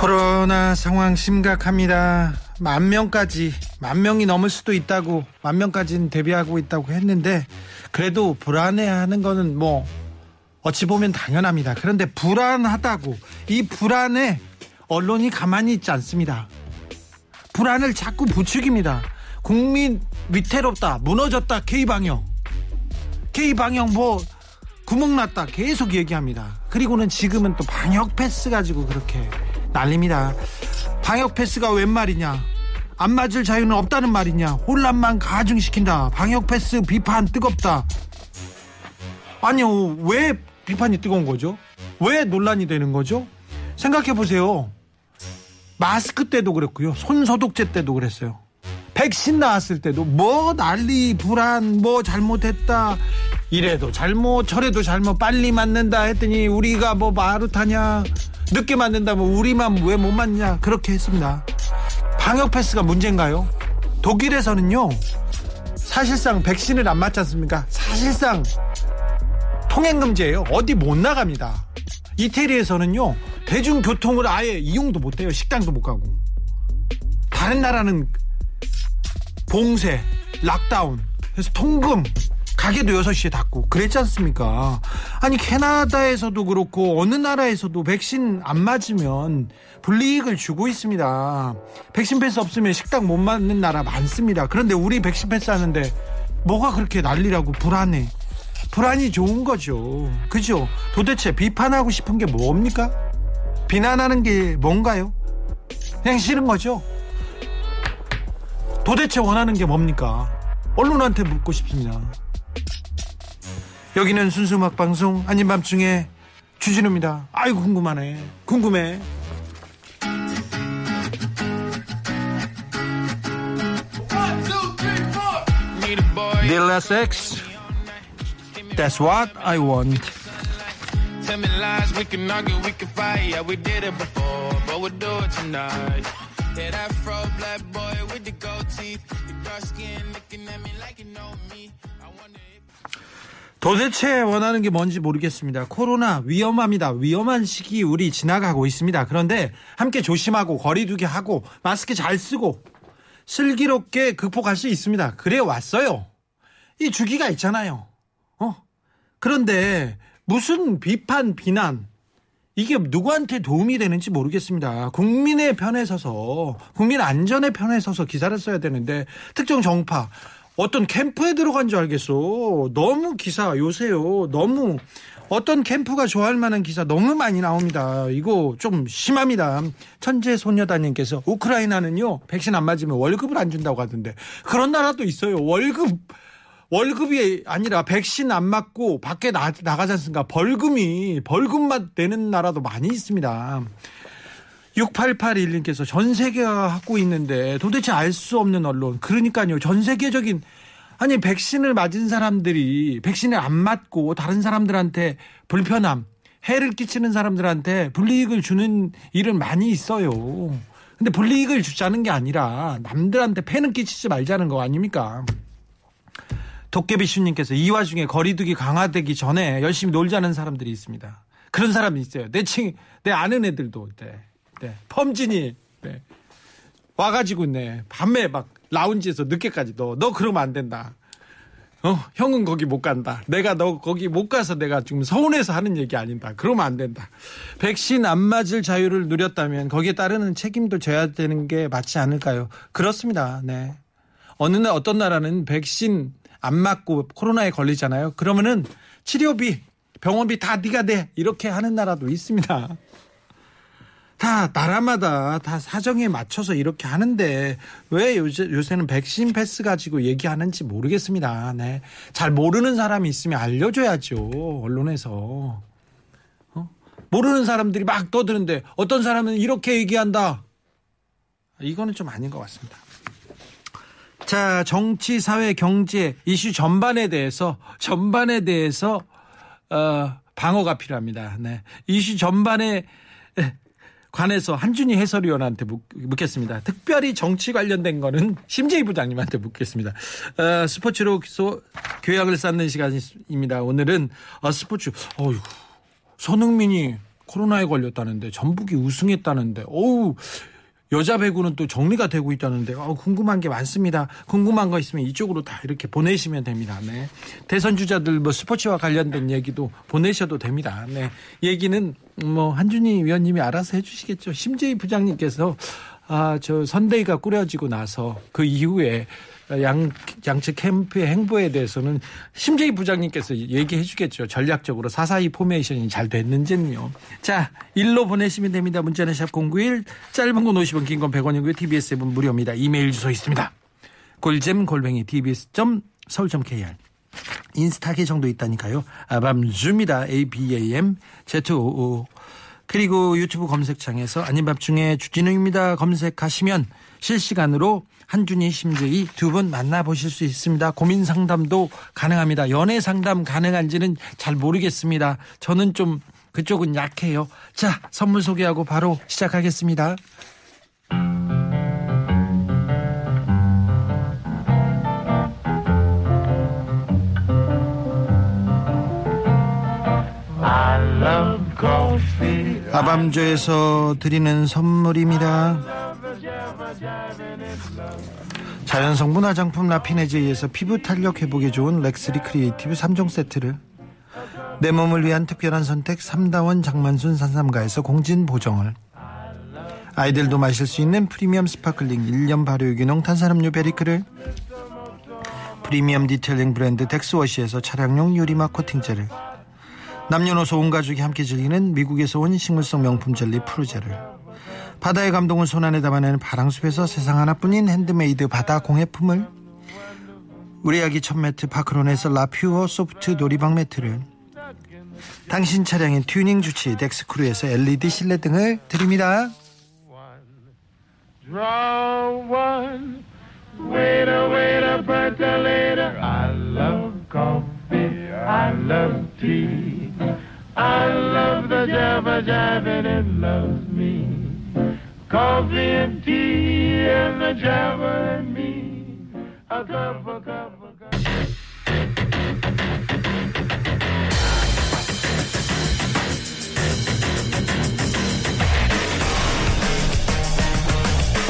코로나 상황 심각합니다. 만 명까지 만 명이 넘을 수도 있다고 만 명까지는 대비하고 있다고 했는데 그래도 불안해하는 거는 뭐 어찌 보면 당연합니다. 그런데 불안하다고 이 불안에 언론이 가만히 있지 않습니다. 불안을 자꾸 부추깁니다. 국민 위태롭다, 무너졌다, K방역. K방역 뭐 구멍 났다 계속 얘기합니다. 그리고는 지금은 또 방역 패스 가지고 그렇게 난립니다. 방역 패스가 웬 말이냐? 안 맞을 자유는 없다는 말이냐? 혼란만 가중시킨다. 방역 패스 비판 뜨겁다. 아니요, 왜 비판이 뜨거운 거죠? 왜 논란이 되는 거죠? 생각해 보세요. 마스크 때도 그랬고요. 손 소독제 때도 그랬어요. 백신 나왔을 때도 뭐 난리 불안 뭐 잘못했다 이래도 잘못 저래도 잘못 빨리 맞는다 했더니 우리가 뭐 마루 타냐 늦게 맞는다면 우리만 왜 못 맞냐 그렇게 했습니다. 방역 패스가 문제인가요? 독일에서는요 사실상 백신을 안 맞지 않습니까? 사실상 통행 금지예요. 어디 못 나갑니다. 이태리에서는요 대중교통을 아예 이용도 못 해요. 식당도 못 가고. 다른 나라는 봉쇄, 락다운, 그래서 통금, 가게도 6시에 닫고 그랬지 않습니까? 아니 캐나다에서도 그렇고 어느 나라에서도 백신 안 맞으면 불이익을 주고 있습니다. 백신 패스 없으면 식당 못 맞는 나라 많습니다. 그런데 우리 백신 패스 하는데 뭐가 그렇게 난리라고 불안해. 불안이 좋은 거죠. 그죠? 도대체 비판하고 싶은 게 뭡니까? 비난하는 게 뭔가요? 그냥 싫은 거죠? 도대체 원하는 게 뭡니까? 언론한테 묻고 싶습니다. 여기는 순수 음악 방송 아닌 밤중에 주진우입니다. 아이고 궁금하네. 궁금해. 딜라스 X That's what I want. That 도대체 원하는 게 뭔지 모르겠습니다. 코로나 위험합니다. 위험한 시기 우리 지나가고 있습니다. 그런데 함께 조심하고 거리두기 하고 마스크 잘 쓰고 슬기롭게 극복할 수 있습니다. 그래 왔어요. 이 주기가 있잖아요. 어? 그런데 무슨 비판, 비난 이게 누구한테 도움이 되는지 모르겠습니다. 국민의 편에 서서 국민 안전의 편에 서서 기사를 써야 되는데 특정 정파 어떤 캠프에 들어간 줄 알겠어. 너무 기사 요새요. 너무 어떤 캠프가 좋아할 만한 기사 너무 많이 나옵니다. 이거 좀 심합니다. 천재 소녀단님께서 우크라이나는요 백신 안 맞으면 월급을 안 준다고 하던데 그런 나라도 있어요. 월급 월급이 아니라 백신 안 맞고 밖에 나, 나가지 않습니까? 벌금이 벌금만 내는 나라도 많이 있습니다. 6881님께서 전 세계가 하고 있는데 도대체 알 수 없는 언론. 그러니까요. 전 세계적인 아니 백신을 맞은 사람들이 백신을 안 맞고 다른 사람들한테 불편함, 해를 끼치는 사람들한테 불이익을 주는 일은 많이 있어요. 근데 불이익을 주자는 게 아니라 남들한테 폐는 끼치지 말자는 거 아닙니까? 도깨비슈님께서 이 와중에 거리두기 강화되기 전에 열심히 놀자는 사람들이 있습니다. 그런 사람이 있어요. 내 친, 내 아는 애들도, 네. 네. 펌진이, 네. 와가지고, 네. 밤에 막 라운지에서 늦게까지 너, 너 그러면 안 된다. 어, 형은 거기 못 간다. 내가 너 거기 못 가서 내가 지금 서운해서 하는 얘기 아닌다. 그러면 안 된다. 백신 안 맞을 자유를 누렸다면 거기에 따르는 책임도 져야 되는 게 맞지 않을까요? 그렇습니다. 네. 어느 날 어떤 나라는 백신 안 맞고 코로나에 걸리잖아요. 그러면은 치료비, 병원비 다 네가 내 이렇게 하는 나라도 있습니다. 다 나라마다 다 사정에 맞춰서 이렇게 하는데 왜 요새, 요새는 백신 패스 가지고 얘기하는지 모르겠습니다. 네. 잘 모르는 사람이 있으면 알려줘야죠. 언론에서. 어? 모르는 사람들이 막 떠드는데 어떤 사람은 이렇게 얘기한다. 이거는 좀 아닌 것 같습니다. 자, 정치, 사회, 경제 이슈 전반에 대해서 전반에 대해서 어, 방어가 필요합니다. 네. 이슈 전반에 관해서 한준희 해설위원한테 묻, 겠습니다 특별히 정치 관련된 거는 심재희 부장님한테 묻겠습니다. 어, 스포츠로 소, 교양을 쌓는 시간입니다. 오늘은 어, 스포츠. 어휴, 손흥민이 코로나에 걸렸다는데 전북이 우승했다는데 어우 여자 배구는 또 정리가 되고 있다는데 어, 궁금한 게 많습니다. 궁금한 거 있으면 이쪽으로 다 이렇게 보내시면 됩니다. 네. 대선 주자들 뭐 스포츠와 관련된 얘기도 보내셔도 됩니다. 네. 얘기는 뭐 한준희 위원님이 알아서 해주시겠죠. 심재희 부장님께서 아, 저 선대위가 꾸려지고 나서 그 이후에 양, 양측 캠프의 행보에 대해서는 심재희 부장님께서 얘기해 주겠죠. 전략적으로 사사이 포메이션이 잘 됐는지는요. 자, 일로 보내시면 됩니다. 문자는 샵091 짧은 건 50원 긴 건 100원이고요. TBS 앱은 무료입니다. 이메일 주소 있습니다. 골잼 골뱅이 tbs.서울.kr 인스타 계정도 있다니까요. 아밤주입니다. ABAM Z55 그리고 유튜브 검색창에서 아닌 밤중에 주진우입니다. 검색하시면 실시간으로 한준희 심재희 두 분 만나보실 수 있습니다. 고민 상담도 가능합니다. 연애 상담 가능한지는 잘 모르겠습니다. 저는 좀 그쪽은 약해요. 자, 선물 소개하고 바로 시작하겠습니다. 아밤조에서 드리는 선물입니다. 자연 성분 화장품 라피네즈에서 피부 탄력 회복에 좋은 렉스리 크리에이티브 3종 세트를 내 몸을 위한 특별한 선택 3다원 장만순 산삼가에서 공진 보정을 아이들도 마실 수 있는 프리미엄 sparkling 1년 발효 유기농 탄산음료 베리크를 프리미엄 detailing 브랜드 덱스워시에서 차량용 유리막 코팅제를 남녀노소 온 가족이 함께 즐기는 미국에서 온 식물성 명품 젤리 프루제를 바다의 감동을 손안에 담아내는 바랑숲에서 세상 하나뿐인 핸드메이드 바다 공예품을. 우리 아기 첫 매트 파크론에서 라퓨어 소프트 놀이방 매트를. 당신 차량의 튜닝 주치의 덱스크루에서 LED 실내 등을 드립니다. I love the jabba jabba and it loves me.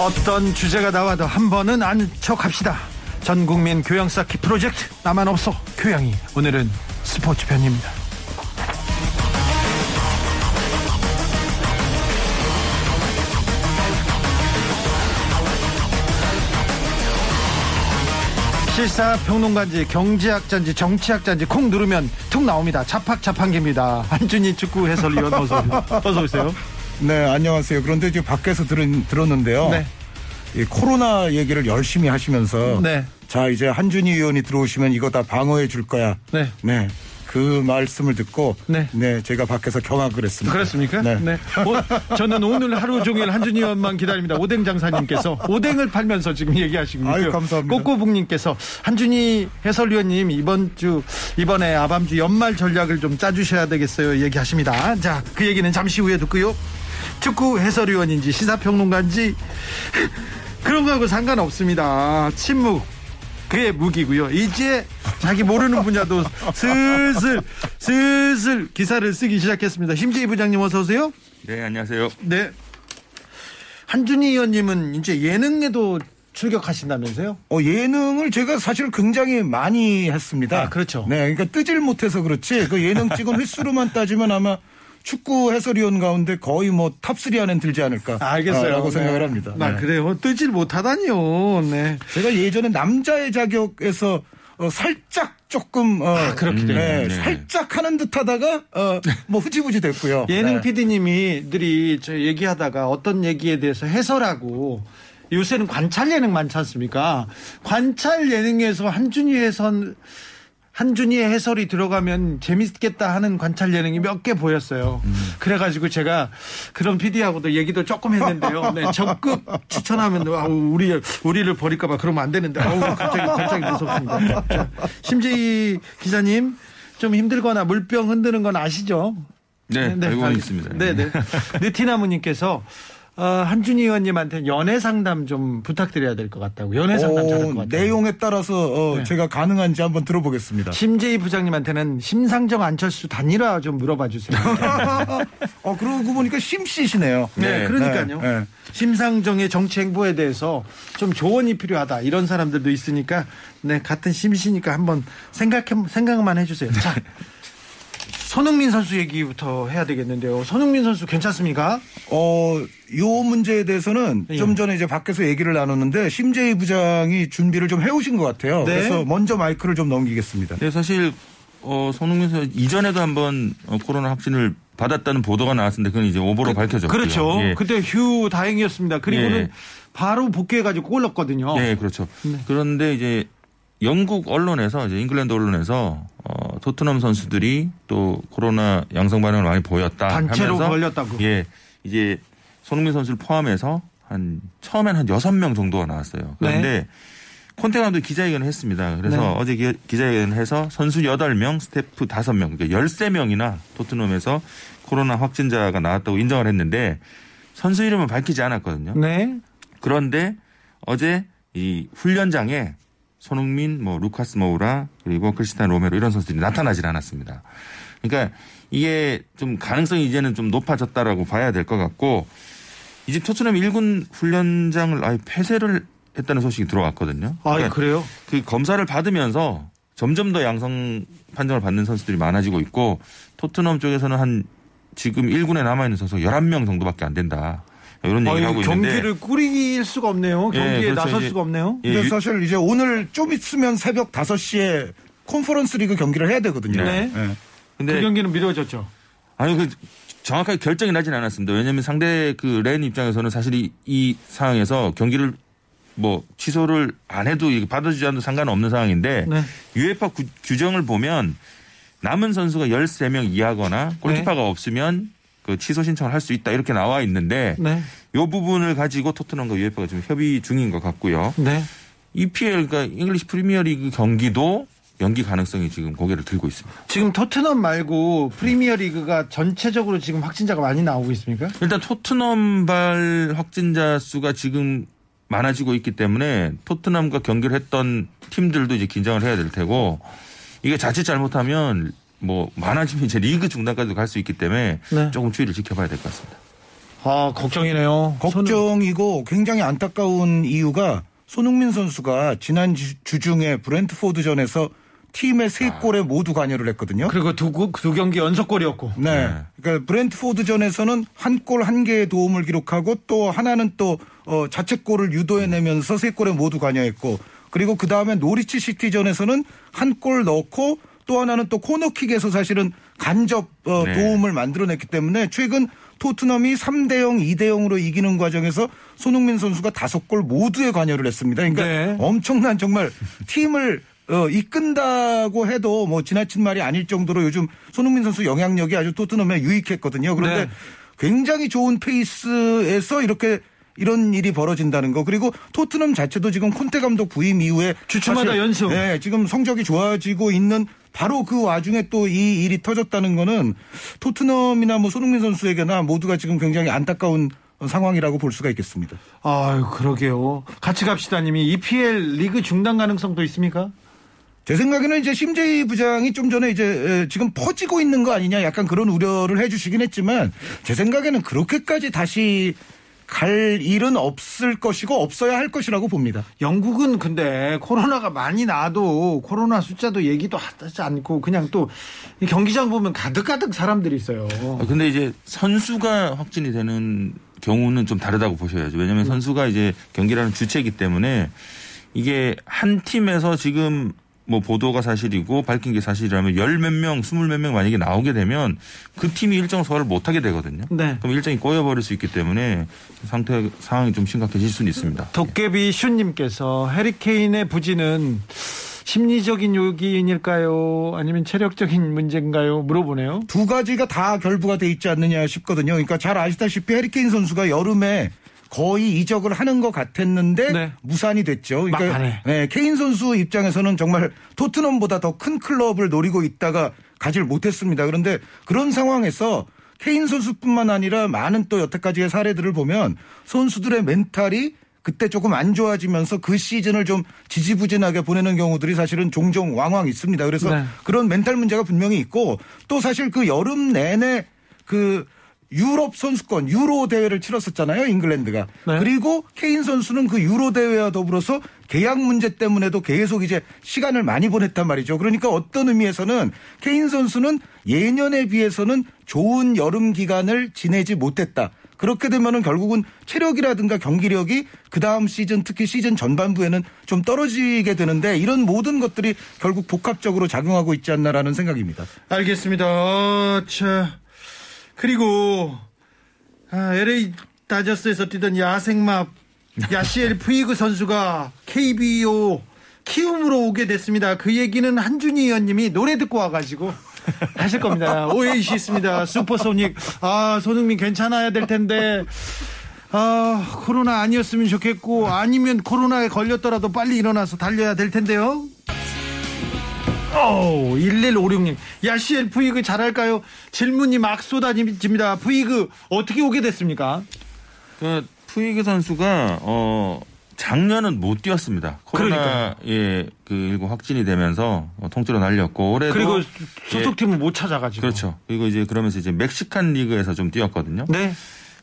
어떤 주제가 나와도 한 번은 아는 척 합시다. 전 국민 교양 쌓기 프로젝트 나만 없어 교양이 오늘은 스포츠 편입니다. 실사 평론가인지 경제학자인지 정치학자인지 콩 누르면 툭 나옵니다. 자팍자판기입니다. 한준희 축구 해설위원 어서, 어서 오세요. 네, 안녕하세요. 그런데 지금 밖에서 들은, 들었는데요. 네. 이 코로나 얘기를 열심히 하시면서 네. 자 이제 한준희 의원이 들어오시면 이거 다 방어해 줄 거야. 네. 네. 그 말씀을 듣고 네, 네 제가 밖에서 경악을 했습니다. 그렇습니까? 네. 네. 어, 저는 오늘 하루 종일 한준희 의원만 기다립니다. 오뎅 장사님께서 오뎅을 팔면서 지금 얘기하시고. 아유, 감사합니다. 꼬꼬북님께서 한준희 해설위원님 이번 주 이번에 아밤주 연말 전략을 좀 짜주셔야 되겠어요. 얘기하십니다. 자, 그 얘기는 잠시 후에 듣고요. 축구 해설위원인지 시사평론가인지 그런 거하고 상관없습니다. 침묵 그게 무기고요. 이제 자기 모르는 분야도 슬슬 슬슬 기사를 쓰기 시작했습니다. 심재희 부장님 어서 오세요. 네, 안녕하세요. 네. 한준희 의원님은 이제 예능에도 출격하신다면서요? 어, 예능을 제가 사실 굉장히 많이 했습니다. 아, 그렇죠. 네, 그러니까 뜨질 못해서 그렇지 그 예능 찍은 횟수로만 따지면 아마 축구 해설위원 가운데 거의 뭐 탑3 안에 들지 않을까. 아, 알겠어요. 라고 생각을 합니다. 아, 네. 그래요? 뜨질 못하다니요. 네. 제가 예전에 남자의 자격에서 어, 살짝 조금 어, 아, 그렇게 네, 네. 살짝 하는 듯하다가 어, 뭐 흐지부지 됐고요. 예능 네. PD님이들이 저 얘기하다가 어떤 얘기에 대해서 해설하고 요새는 관찰 예능 많지 않습니까? 관찰 예능에서 한준희 해선 한준희의 해설이 들어가면 재밌겠다 하는 관찰 예능이 몇 개 보였어요. 음. 그래가지고 제가 그런 PD하고도 얘기도 조금 했는데요. 네, 적극 추천하면 아우, 우리 우리를 버릴까봐 그러면 안 되는데 아우, 갑자기 갑자기 무섭습니다. 자, 심지 기자님 좀 힘들거나 물병 흔드는 건 아시죠? 네, 네 알고 있습니다. 네, 네. 느티나무님께서 어, 한준희 의원님한테 연애 상담 좀 부탁드려야 될 것 같다고. 연애 상담 잘할 것 같아요. 내용에 따라서 어, 네. 제가 가능한지 한번 들어보겠습니다. 심재희 부장님한테는 심상정 안철수 단일화 좀 물어봐 주세요. 어, 그러고 보니까 심씨시네요. 네, 네. 그러니까요. 네. 심상정의 정치 행보에 대해서 좀 조언이 필요하다. 이런 사람들도 있으니까 네, 같은 심씨니까 한번 생각해 생각만 해 주세요. 자. 손흥민 선수 얘기부터 해야 되겠는데요. 손흥민 선수 괜찮습니까? 어, 요 문제에 대해서는 예. 좀 전에 이제 밖에서 얘기를 나눴는데 심재희 부장이 준비를 좀 해오신 것 같아요. 네. 그래서 먼저 마이크를 좀 넘기겠습니다. 네, 사실 어, 손흥민 선수 이전에도 한번 어, 코로나 확진을 받았다는 보도가 나왔는데 그건 이제 오보로 그, 밝혀졌고요. 그렇죠. 예. 그때 휴 다행이었습니다. 그리고는 예. 바로 복귀해가지고 골 넣었거든요. 네, 그렇죠. 네. 그런데 이제 영국 언론에서 이제 잉글랜드 언론에서 어, 토트넘 선수들이 또 코로나 양성 반응을 많이 보였다 단체로 하면서 걸렸다고. 예. 이제 손흥민 선수를 포함해서 한 처음엔 한 여섯 명 정도가 나왔어요. 그런데 네. 콘테 감독이 기자회견을 했습니다. 그래서 네. 어제 기, 자회견을 해서 선수 8명, 스태프 5명, 그러니까 13명이나 토트넘에서 코로나 확진자가 나왔다고 인정을 했는데 선수 이름은 밝히지 않았거든요. 네. 그런데 어제 이 훈련장에 손흥민, 뭐 루카스 모우라 그리고 크리스탄 로메로 이런 선수들이 나타나질 않았습니다. 그러니까 이게 좀 가능성이 이제는 좀 높아졌다라고 봐야 될 것 같고 이제 토트넘 1군 훈련장을 아예 폐쇄를 했다는 소식이 들어왔거든요. 아, 그러니까 그래요? 그 검사를 받으면서 점점 더 양성 판정을 받는 선수들이 많아지고 있고 토트넘 쪽에서는 한 지금 1군에 남아있는 선수 11명 정도밖에 안 된다. 이런 얘기를 하고 있는데 경기를 꾸릴 수가 없네요. 예, 경기에 예, 그렇죠. 나설 수가 없네요. 예, 근데 사실 이제 오늘 좀 있으면 새벽 5시에 컨퍼런스 리그 경기를 해야 되거든요. 네. 네. 근데 그 경기는 미뤄졌죠. 아니 그 정확하게 결정이 나진 않았습니다. 왜냐하면 상대 그 렌 입장에서는 사실 이, 이 상황에서 경기를 뭐 취소를 안 해도 받아주지 않아도 상관없는 상황인데 네. UEFA 구, 규정을 보면 남은 선수가 13명 이하거나 골키퍼가 네. 없으면 그 취소 신청을 할 수 있다 이렇게 나와 있는데 네. 이 부분을 가지고 토트넘과 UEFA가 지금 협의 중인 것 같고요. 네. EPL 그러니까 잉글리시 프리미어리그 경기도 연기 가능성이 지금 고개를 들고 있습니다. 지금 토트넘 말고 프리미어리그가 전체적으로 지금 확진자가 많이 나오고 있습니까? 일단 토트넘발 확진자 수가 지금 많아지고 있기 때문에 토트넘과 경기를 했던 팀들도 이제 긴장을 해야 될 테고 이게 자칫 잘못하면 뭐 많아지면 이제 리그 중단까지도 갈 수 있기 때문에 네. 조금 추이를 지켜봐야 될 것 같습니다. 아 걱정이네요. 걱정이고 굉장히 안타까운 이유가 손흥민 선수가 지난 주 중에 브렌트포드전에서 팀의 세 아. 골에 모두 관여를 했거든요. 그리고 두, 두 경기 연속골이었고. 네. 네. 그러니까 브렌트포드전에서는 한 골 한 개의 도움을 기록하고 또 하나는 또 어, 자책골을 유도해내면서 세 골에 모두 관여했고 그리고 그 다음에 노리치 시티전에서는 한 골 넣고 또 하나는 또 코너킥에서 사실은 간접 어, 네. 도움을 만들어냈기 때문에 최근 토트넘이 3대 0, 2대 0으로 이기는 과정에서 손흥민 선수가 다섯 골 모두에 관여를 했습니다. 그러니까 네. 엄청난 정말 팀을 어, 이끈다고 해도 뭐 지나친 말이 아닐 정도로 요즘 손흥민 선수 영향력이 아주 토트넘에 유익했거든요. 그런데 네. 굉장히 좋은 페이스에서 이렇게 이런 일이 벌어진다는 거 그리고 토트넘 자체도 지금 콘테 감독 부임 이후에 주춤하다 연승. 네, 지금 성적이 좋아지고 있는 바로 그 와중에 또 이 일이 터졌다는 거는 토트넘이나 뭐 손흥민 선수에게나 모두가 지금 굉장히 안타까운 상황이라고 볼 수가 있겠습니다. 아, 그러게요. 같이 갑시다 님이 EPL 리그 중단 가능성도 있습니까? 제 생각에는 이제 심재희 부장이 좀 전에 이제 지금 퍼지고 있는 거 아니냐 약간 그런 우려를 해주시긴 했지만 제 생각에는 그렇게까지 다시 갈 일은 없을 것이고 없어야 할 것이라고 봅니다. 영국은 근데 코로나가 많이 나도 코로나 숫자도 얘기도 하지 않고 그냥 또 경기장 보면 가득가득 사람들이 있어요. 아, 근데 이제 선수가 확진이 되는 경우는 좀 다르다고 보셔야죠. 왜냐하면 음. 선수가 이제 경기라는 주체이기 때문에 이게 한 팀에서 지금 뭐 보도가 사실이고 밝힌 게 사실이라면 열 몇 명, 스물 몇 명 만약에 나오게 되면 그 팀이 일정 소화를 못 하게 되거든요. 네. 그럼 일정이 꼬여버릴 수 있기 때문에 상태 상황이 좀 심각해질 수는 있습니다. 도깨비 슈님께서 해리케인의 부진은 심리적인 요인일까요? 아니면 체력적인 문제인가요? 물어보네요. 두 가지가 다 결부가 돼 있지 않느냐 싶거든요. 그러니까 잘 아시다시피 해리케인 선수가 여름에 거의 이적을 하는 것 같았는데 네. 무산이 됐죠. 그러니까 네, 케인 선수 입장에서는 정말 토트넘보다 더 큰 클럽을 노리고 있다가 가질 못했습니다. 그런데 그런 상황에서 케인 선수뿐만 아니라 많은 또 여태까지의 사례들을 보면 선수들의 멘탈이 그때 조금 안 좋아지면서 그 시즌을 좀 지지부진하게 보내는 경우들이 사실은 종종 왕왕 있습니다. 그래서 네. 그런 멘탈 문제가 분명히 있고 또 사실 그 여름 내내 그 유럽 선수권 유로 대회를 치렀었잖아요 잉글랜드가 네. 그리고 케인 선수는 그 유로 대회와 더불어서 계약 문제 때문에도 계속 이제 시간을 많이 보냈단 말이죠 그러니까 어떤 의미에서는 케인 선수는 예년에 비해서는 좋은 여름 기간을 지내지 못했다 그렇게 되면은 결국은 체력이라든가 경기력이 그 다음 시즌 특히 시즌 전반부에는 좀 떨어지게 되는데 이런 모든 것들이 결국 복합적으로 작용하고 있지 않나라는 생각입니다. 알겠습니다. 어, 자 그리고 아, LA 다저스에서 뛰던 야생마 야시엘 푸이그 선수가 KBO 키움으로 오게 됐습니다. 그 얘기는 한준희 의원님이 노래 듣고 와가지고 하실 겁니다. 오해이시 있습니다. 슈퍼소닉. 아, 손흥민 괜찮아야 될 텐데. 아, 코로나 아니었으면 좋겠고, 아니면 코로나에 걸렸더라도 빨리 일어나서 달려야 될 텐데요. 오, 1156님. 야시엘 푸이그 잘할까요? 질문이 막 쏟아집니다. 푸이그 어떻게 오게 됐습니까? 그, 푸이그 선수가, 어, 작년은 못 뛰었습니다. 코로나 예, 그 19 확진이 되면서 통째로 날렸고 올해도 그리고 소속팀을 예, 못 찾아가지고 그렇죠. 그리고 이제 그러면서 이제 멕시칸 리그에서 좀 뛰었거든요. 네.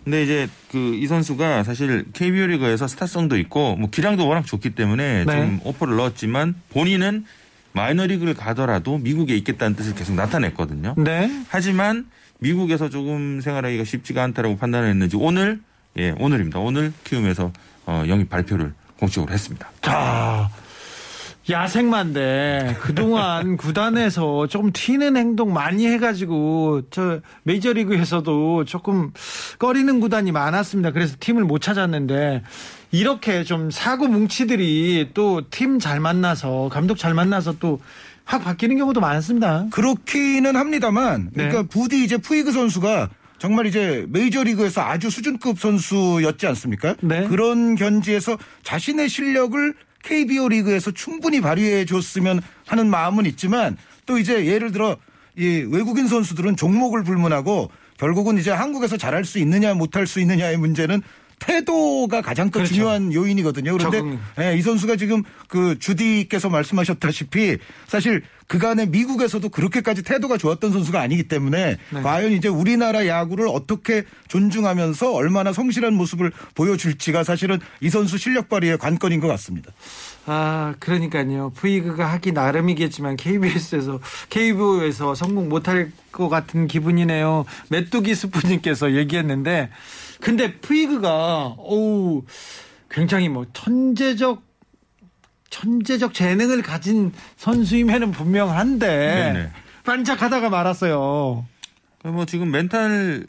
근데 이제 그 이 선수가 사실 KBO 리그에서 스타성도 있고 뭐 기량도 워낙 좋기 때문에 네. 좀 오퍼를 넣었지만 본인은 마이너리그를 가더라도 미국에 있겠다는 뜻을 계속 나타냈거든요. 네. 하지만 미국에서 조금 생활하기가 쉽지가 않다라고 판단을 했는지 오늘 예 오늘입니다. 오늘 키움에서 어, 영입 발표를 공식적으로 했습니다. 자, 야생만데 그동안 구단에서 조금 튀는 행동 많이 해가지고 저 메이저리그에서도 조금 꺼리는 구단이 많았습니다. 그래서 팀을 못 찾았는데 이렇게 좀 사고 뭉치들이 또 팀 잘 만나서 감독 잘 만나서 또 확 바뀌는 경우도 많습니다. 그렇기는 합니다만 그러니까 네. 부디 이제 푸이그 선수가 정말 이제 메이저리그에서 아주 수준급 선수였지 않습니까? 네. 그런 견지에서 자신의 실력을 KBO 리그에서 충분히 발휘해 줬으면 하는 마음은 있지만 또 이제 예를 들어 이 외국인 선수들은 종목을 불문하고 결국은 이제 한국에서 잘할 수 있느냐 못할 수 있느냐의 문제는 태도가 가장 큰 그렇죠. 중요한 요인이거든요. 그런데 네, 이 선수가 지금 그 주디께서 말씀하셨다시피 사실 그간에 미국에서도 그렇게까지 태도가 좋았던 선수가 아니기 때문에 네. 과연 이제 우리나라 야구를 어떻게 존중하면서 얼마나 성실한 모습을 보여줄지가 사실은 이 선수 실력 발휘의 관건인 것 같습니다. 아, 그러니까요. 브이그가 하기 나름이겠지만 KBS에서 KBO에서 성공 못할 것 같은 기분이네요. 메뚜기 스프님께서 얘기했는데 근데 푸이그가 어우 굉장히 뭐 천재적 천재적 재능을 가진 선수임에는 분명한데 네네. 반짝하다가 말았어요. 뭐 지금 멘탈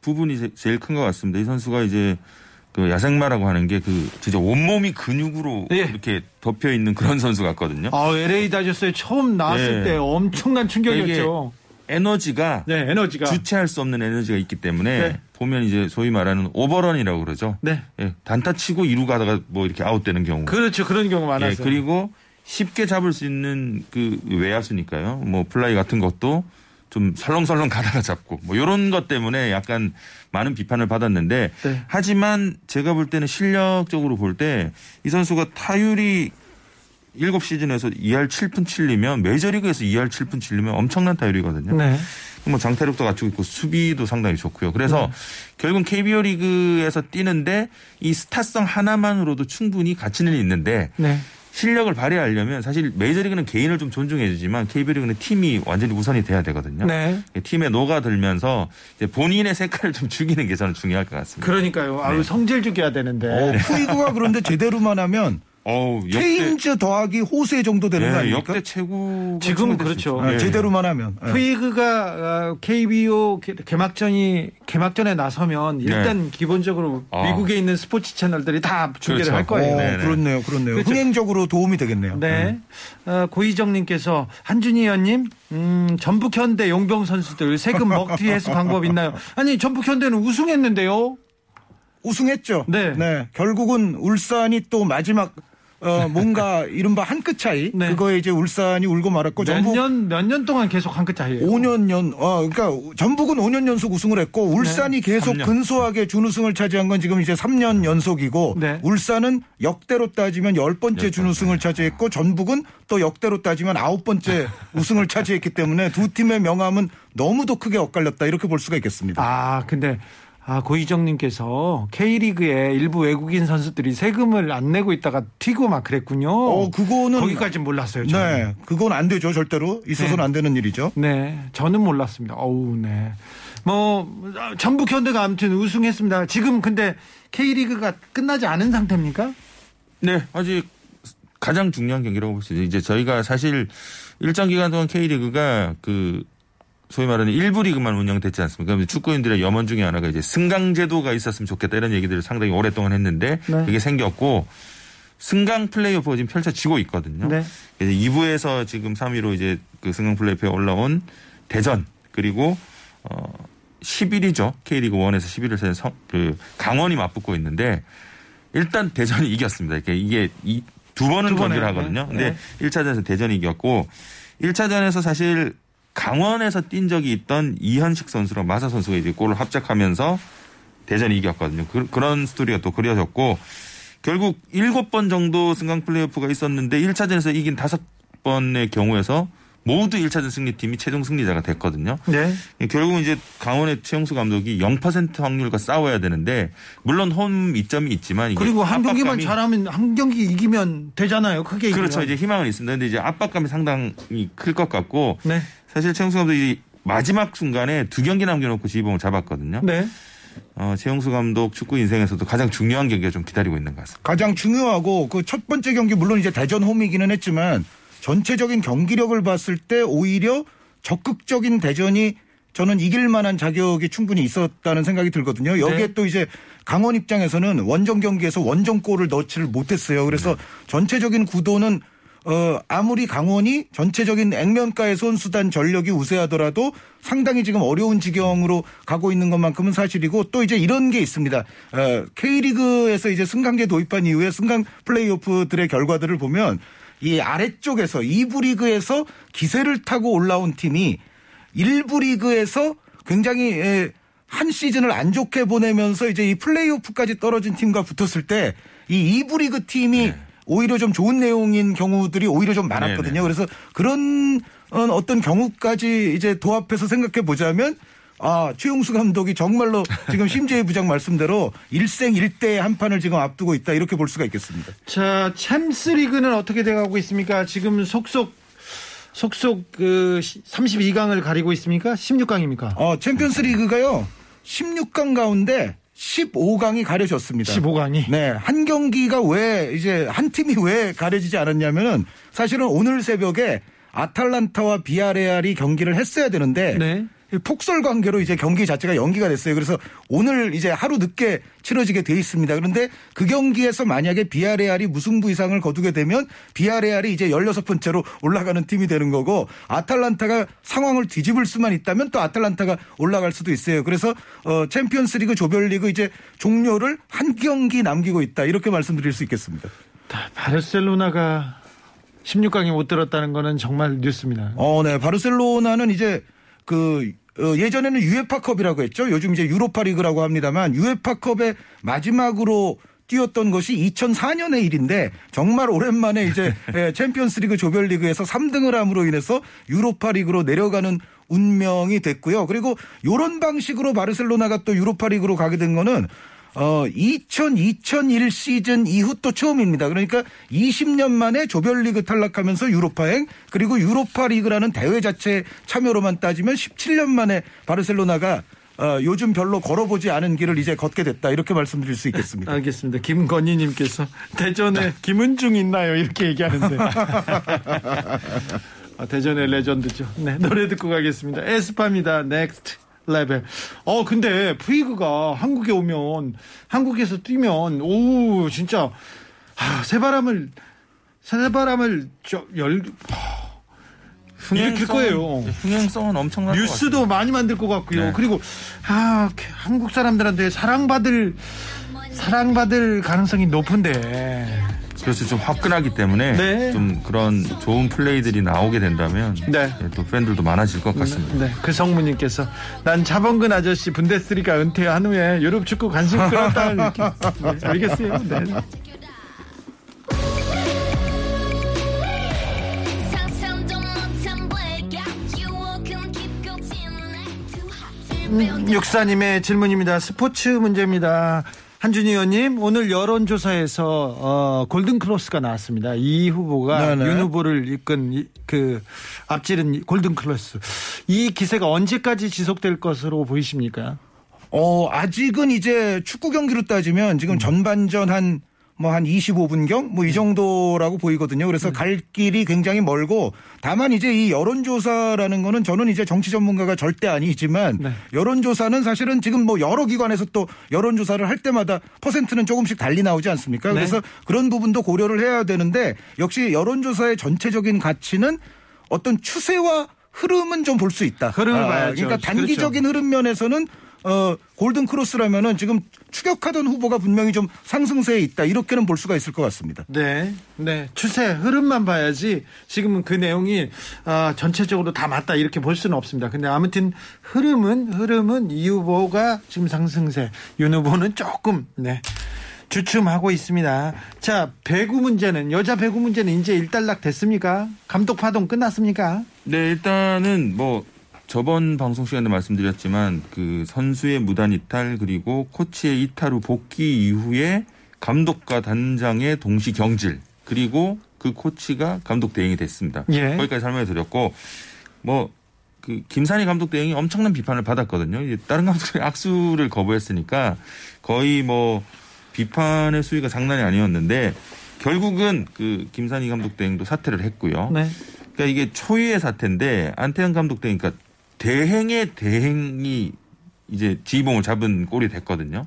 부분이 제일 큰 것 같습니다. 이 선수가 이제 그 야생마라고 하는 게 그 진짜 온몸이 근육으로 네. 이렇게 덮여 있는 그런 선수 같거든요. 아, LA 다저스에 처음 나왔을 네. 때 엄청난 충격이었죠. 에너지가, 네, 에너지가 주체할 수 없는 에너지가 있기 때문에 네. 보면 이제 소위 말하는 오버런이라고 그러죠. 네. 예, 단타 치고 이루 가다가 뭐 이렇게 아웃되는 경우. 그렇죠. 그런 경우 많아요. 예, 그리고 쉽게 잡을 수 있는 그 외야수니까요. 뭐 플라이 같은 것도 좀 설렁설렁 가다가 잡고 뭐 이런 것 때문에 약간 많은 비판을 받았는데 네. 하지만 제가 볼 때는 실력적으로 볼 때 이 선수가 타율이 7시즌에서 2할 7푼 7리면 메이저리그에서 2할 7푼 7리면 엄청난 타율이거든요. 네. 뭐 장타력도 갖추고 있고 수비도 상당히 좋고요. 그래서 네. 결국 KBO 리그에서 뛰는데 이 스타성 하나만으로도 충분히 가치는 있는데 네. 실력을 발휘하려면 사실 메이저리그는 개인을 좀 존중해주지만 KBO리그는 팀이 완전히 우선이 돼야 되거든요. 네. 팀에 녹아들면서 본인의 색깔을 좀 죽이는 게 저는 중요할 것 같습니다. 그러니까요. 아유 네. 성질 죽여야 되는데. 어, 푸이그가 그런데 제대로만 하면 어우, 역대, 케인즈 더하기 호세 정도 되는 네, 거 아닙니까? 역대 최고 지금 그렇죠. 네. 제대로만 하면. 푸이그가 KBO 개막전이 개막전에 나서면 일단 네. 기본적으로 아. 미국에 있는 스포츠 채널들이 다 중계를 그렇죠. 할 거예요. 오, 어, 그렇네요, 그렇네요. 그렇죠. 흥행적으로 도움이 되겠네요. 네. 음. 어, 고희정님께서 한준희 의원님, 음, 전북 현대 용병 선수들 세금 먹튀 해소 방법 있나요? 아니 전북 현대는 우승했는데요. 우승했죠. 네. 네. 결국은 울산이 또 마지막 어, 뭔가 이른바 한 끗 차이. 네. 그거에 이제 울산이 울고 말았고 몇 전북 년, 몇 년 동안 계속 한 끗 차이예요. 5년 연, 어, 그러니까 전북은 5년 연속 우승을 했고 울산이 네. 계속 3년. 근소하게 준우승을 차지한 건 지금 이제 3년 연속이고 네. 울산은 역대로 따지면 10번째 준우승을 차지했고 전북은 또 역대로 따지면 9번째 우승을 차지했기 때문에 두 팀의 명함은 너무도 크게 엇갈렸다 이렇게 볼 수가 있겠습니다. 아, 근데 아, 고희정님께서 K리그에 일부 외국인 선수들이 세금을 안 내고 있다가 튀고 막 그랬군요. 어, 그거는. 거기까지 몰랐어요. 저는. 네. 그건 안 되죠. 절대로. 있어서는 네. 안 되는 일이죠. 네. 저는 몰랐습니다. 어우, 네. 뭐, 전북 현대가 아무튼 우승했습니다. 지금 근데 K리그가 끝나지 않은 상태입니까? 네. 아직 가장 중요한 경기라고 볼 수 있어요. 이제 저희가 사실 일정 기간 동안 K리그가 그 소위 말하는 일부 리그만 운영됐지 않습니까? 축구인들의 염원 중에 하나가 이제 승강 제도가 있었으면 좋겠다 이런 얘기들을 상당히 오랫동안 했는데 네. 그게 생겼고 승강 플레이오프가 지금 펼쳐지고 있거든요. 네. 2부에서 지금 3위로 이제 그 승강 플레이오프에 올라온 대전 그리고 어 10일이죠. K리그 1에서 11일 선, 그 강원이 맞붙고 있는데 일단 대전이 이겼습니다. 이게 이게 두 번은 두 경기를 하거든요. 근데 네. 1차전에서 대전이 이겼고 1차전에서 사실 강원에서 뛴 적이 있던 이현식 선수랑 마사 선수가 이제 골을 합작하면서 대전이 이겼거든요. 그, 런 스토리가 또 그려졌고 결국 7번 정도 승강 플레이오프가 있었는데 1차전에서 이긴 5번의 경우에서 모두 1차전 승리팀이 최종 승리자가 됐거든요. 네. 결국은 이제 강원의 최용수 감독이 0% 확률과 싸워야 되는데 물론 홈 이점이 있지만 그리고 한 경기만 잘하면 한 경기 이기면 되잖아요. 크게 그렇죠. 이제 희망은 있습니다. 근데 이제 압박감이 상당히 클 것 같고 네. 사실 최용수 감독이 마지막 순간에 두 경기 남겨놓고 지휘봉을 잡았거든요. 네. 어, 최용수 감독 축구 인생에서도 가장 중요한 경기가 좀 기다리고 있는 것 같습니다. 가장 중요하고 그 첫 번째 경기 물론 이제 대전 홈이기는 했지만 전체적인 경기력을 봤을 때 오히려 적극적인 대전이 저는 이길 만한 자격이 충분히 있었다는 생각이 들거든요. 여기에 네. 또 이제 강원 입장에서는 원정 경기에서 원정골을 넣지를 못했어요. 그래서 네. 전체적인 구도는 어, 아무리 강원이 전체적인 액면가의 선수단 전력이 우세하더라도 상당히 지금 어려운 지경으로 가고 있는 것만큼은 사실이고 또 이제 이런 게 있습니다. 어, K리그에서 이제 승강제 도입한 이후에 승강 플레이오프들의 결과들을 보면 이 아래쪽에서 2부 리그에서 기세를 타고 올라온 팀이 1부 리그에서 굉장히 예, 한 시즌을 안 좋게 보내면서 이제 이 플레이오프까지 떨어진 팀과 붙었을 때 이 2부 리그 팀이 네. 오히려 좀 좋은 내용인 경우들이 오히려 좀 많았거든요. 네네. 그래서 그런 어, 어떤 경우까지 이제 도합해서 생각해 보자면 아, 최용수 감독이 정말로 지금 심재희 부장 말씀대로 일생 일대의 한 판을 지금 앞두고 있다 이렇게 볼 수가 있겠습니다. 자, 챔스 리그는 어떻게 돼가고 있습니까? 지금 속속 속속 그 32강을 가리고 있습니까? 16강입니까? 어, 챔피언스 리그가요. 16강 가운데 15강이 가려졌습니다. 15강이? 네. 한 경기가 왜 이제 한 팀이 왜 가려지지 않았냐면은 사실은 오늘 새벽에 아탈란타와 비아레알이 경기를 했어야 되는데 네. 폭설 관계로 이제 경기 자체가 연기가 됐어요. 그래서 오늘 이제 하루 늦게 치러지게 돼 있습니다. 그런데 그 경기에서 만약에 비아레알이 무승부 이상을 거두게 되면 비아레알이 이제 16번째로 올라가는 팀이 되는 거고 아탈란타가 상황을 뒤집을 수만 있다면 또 아탈란타가 올라갈 수도 있어요. 그래서 어 챔피언스리그 조별리그 이제 종료를 한 경기 남기고 있다. 이렇게 말씀드릴 수 있겠습니다. 바르셀로나가 16강에 못 들었다는 거는 정말 뉴스입니다. 어, 네. 바르셀로나는 이제 그 어, 예전에는 유에파컵이라고 했죠. 요즘 이제 유로파리그라고 합니다만 유에파컵의 마지막으로 뛰었던 것이 2004년의 일인데 정말 오랜만에 이제 예, 챔피언스리그 조별리그에서 3등을 함으로 인해서 유로파리그로 내려가는 운명이 됐고요. 그리고 이런 방식으로 바르셀로나가 또 유로파리그로 가게 된 거는 어, 2000, 2001 시즌 이후 또 처음입니다. 그러니까 20년 만에 조별리그 탈락하면서 유로파행 그리고 유로파 리그라는 대회 자체 참여로만 따지면 17년 만에 바르셀로나가 어, 요즘 별로 걸어보지 않은 길을 이제 걷게 됐다 이렇게 말씀드릴 수 있겠습니다. 알겠습니다. 김건희님께서 대전에 김은중 있나요 이렇게 얘기하는데 아, 대전의 레전드죠. 네 노래 듣고 가겠습니다. 에스파입니다. Next Level. 어 근데 푸이그가 한국에 오면 한국에서 뛰면 오 진짜 아, 새바람을 새바람을 저열 흥행성, 거예요. 흥행성은 엄청난 뉴스도 많이 만들 것 같고요. 네. 그리고 아 한국 사람들한테 사랑받을 사랑받을 가능성이 높은데. 그래서 좀 화끈하기 때문에 네. 좀 그런 좋은 플레이들이 나오게 된다면 네. 예, 또 팬들도 많아질 것 같습니다. 네. 그 성무님께서 난 차범근 아저씨 분데스리가 은퇴한 후에 유럽 축구 관심 끌었다. 네, 알겠어요. 네. 음, 육사님의 질문입니다. 스포츠 문제입니다. 한준희 의원님 오늘 여론조사에서 어, 골든크로스가 나왔습니다. 이 후보가 네네. 윤 후보를 이끈 이, 그 앞지른 골든크로스 이 기세가 언제까지 지속될 것으로 보이십니까? 어 아직은 이제 축구 경기로 따지면 지금 전반전 한 뭐 한 25분경 뭐 이 정도라고 보이거든요. 그래서 음. 갈 길이 굉장히 멀고 다만 이제 이 여론조사라는 거는 저는 이제 정치 전문가가 절대 아니지만 네. 여론조사는 사실은 지금 뭐 여러 기관에서 또 여론조사를 할 때마다 퍼센트는 조금씩 달리 나오지 않습니까? 네. 그래서 그런 부분도 고려를 해야 되는데 역시 여론조사의 전체적인 가치는 어떤 추세와 흐름은 좀 볼 수 있다. 흐름을 아, 봐야죠. 그러니까 단기적인 그렇죠. 흐름 면에서는 어, 골든 크로스라면은 지금 추격하던 후보가 분명히 좀 상승세에 있다. 이렇게는 볼 수가 있을 것 같습니다. 네. 네. 추세, 흐름만 봐야지 지금은 그 내용이 아, 전체적으로 다 맞다. 이렇게 볼 수는 없습니다. 근데 아무튼 흐름은, 흐름은 이 후보가 지금 상승세, 윤 후보는 조금, 네. 주춤하고 있습니다. 자, 배구 문제는 여자 배구 문제는 이제 일단락 됐습니까? 감독 파동 끝났습니까? 네, 일단은 뭐 저번 방송 시간에 말씀드렸지만 그 선수의 무단 이탈 그리고 코치의 이탈 후 복귀 이후에 감독과 단장의 동시 경질 그리고 그 코치가 감독 대행이 됐습니다. 예. 거기까지 설명해 드렸고 뭐 그 김산희 감독 대행이 엄청난 비판을 받았거든요. 다른 감독들이 악수를 거부했으니까 거의 뭐 비판의 수위가 장난이 아니었는데 결국은 그 김산희 감독 대행도 사퇴를 했고요. 네. 그러니까 이게 초유의 사태인데 안태현 감독 대행 그러니까 대행의 대행이 이제 지휘봉을 잡은 꼴이 됐거든요.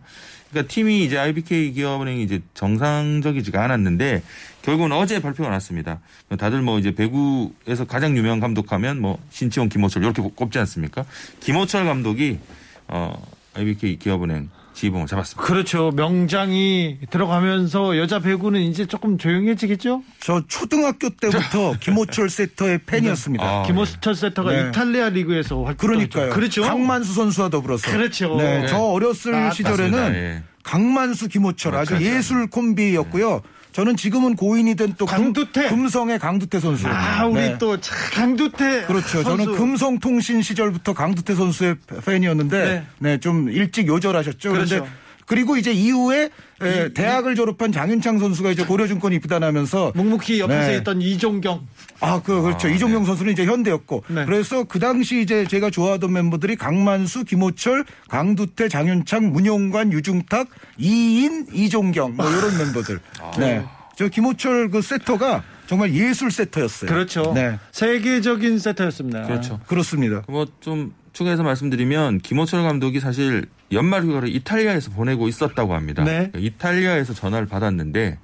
그러니까 팀이 이제 IBK 기업은행이 이제 정상적이지가 않았는데 결국은 어제 발표가 났습니다. 다들 뭐 이제 배구에서 가장 유명한 감독하면 뭐 신치원, 김호철 이렇게 꼽지 않습니까? 김호철 감독이 어 IBK 기업은행 지봉을 잡았습니다. 그렇죠. 명장이 들어가면서 여자 배구는 이제 조금 조용해지겠죠? 저 초등학교 때부터 김호철 세터의 팬이었습니다. 아, 김호철 세터가 네. 이탈리아 리그에서 활동 그러니까요. 그렇죠. 강만수 선수와 더불어서. 그렇죠. 네. 네. 저 어렸을 아, 시절에는 예. 강만수, 김호철 아주 그렇죠. 예술 콤비였고요. 저는 지금은 고인이 된또 강두태 금성의 강두태 선수. 아 우리 네. 또 강두태. 그렇죠. 선수. 저는 금성통신 시절부터 강두태 선수의 팬이었는데 네. 네, 좀 일찍 요절하셨죠. 그렇죠. 그런데 그리고 이제 이후에 예, 대학을 졸업한 장윤창 선수가 이제 고려증권 입단하면서 묵묵히 옆에서 네. 있던 이종경. 아, 그 그렇죠. 아, 이종경 네. 선수는 이제 현대였고. 네. 그래서 그 당시 이제 제가 좋아하던 멤버들이 강만수, 김호철, 강두태, 장윤창, 문용관, 유중탁, 이인, 이종경 뭐 이런 멤버들. 아. 네. 저 김호철 그 세터가 정말 예술 세터였어요. 그렇죠. 네. 세계적인 세터였습니다. 그렇죠. 그렇습니다. 뭐 좀 추가해서 말씀드리면 김호철 감독이 사실 연말 휴가를 이탈리아에서 보내고 있었다고 합니다. 네. 그러니까 이탈리아에서 전화를 받았는데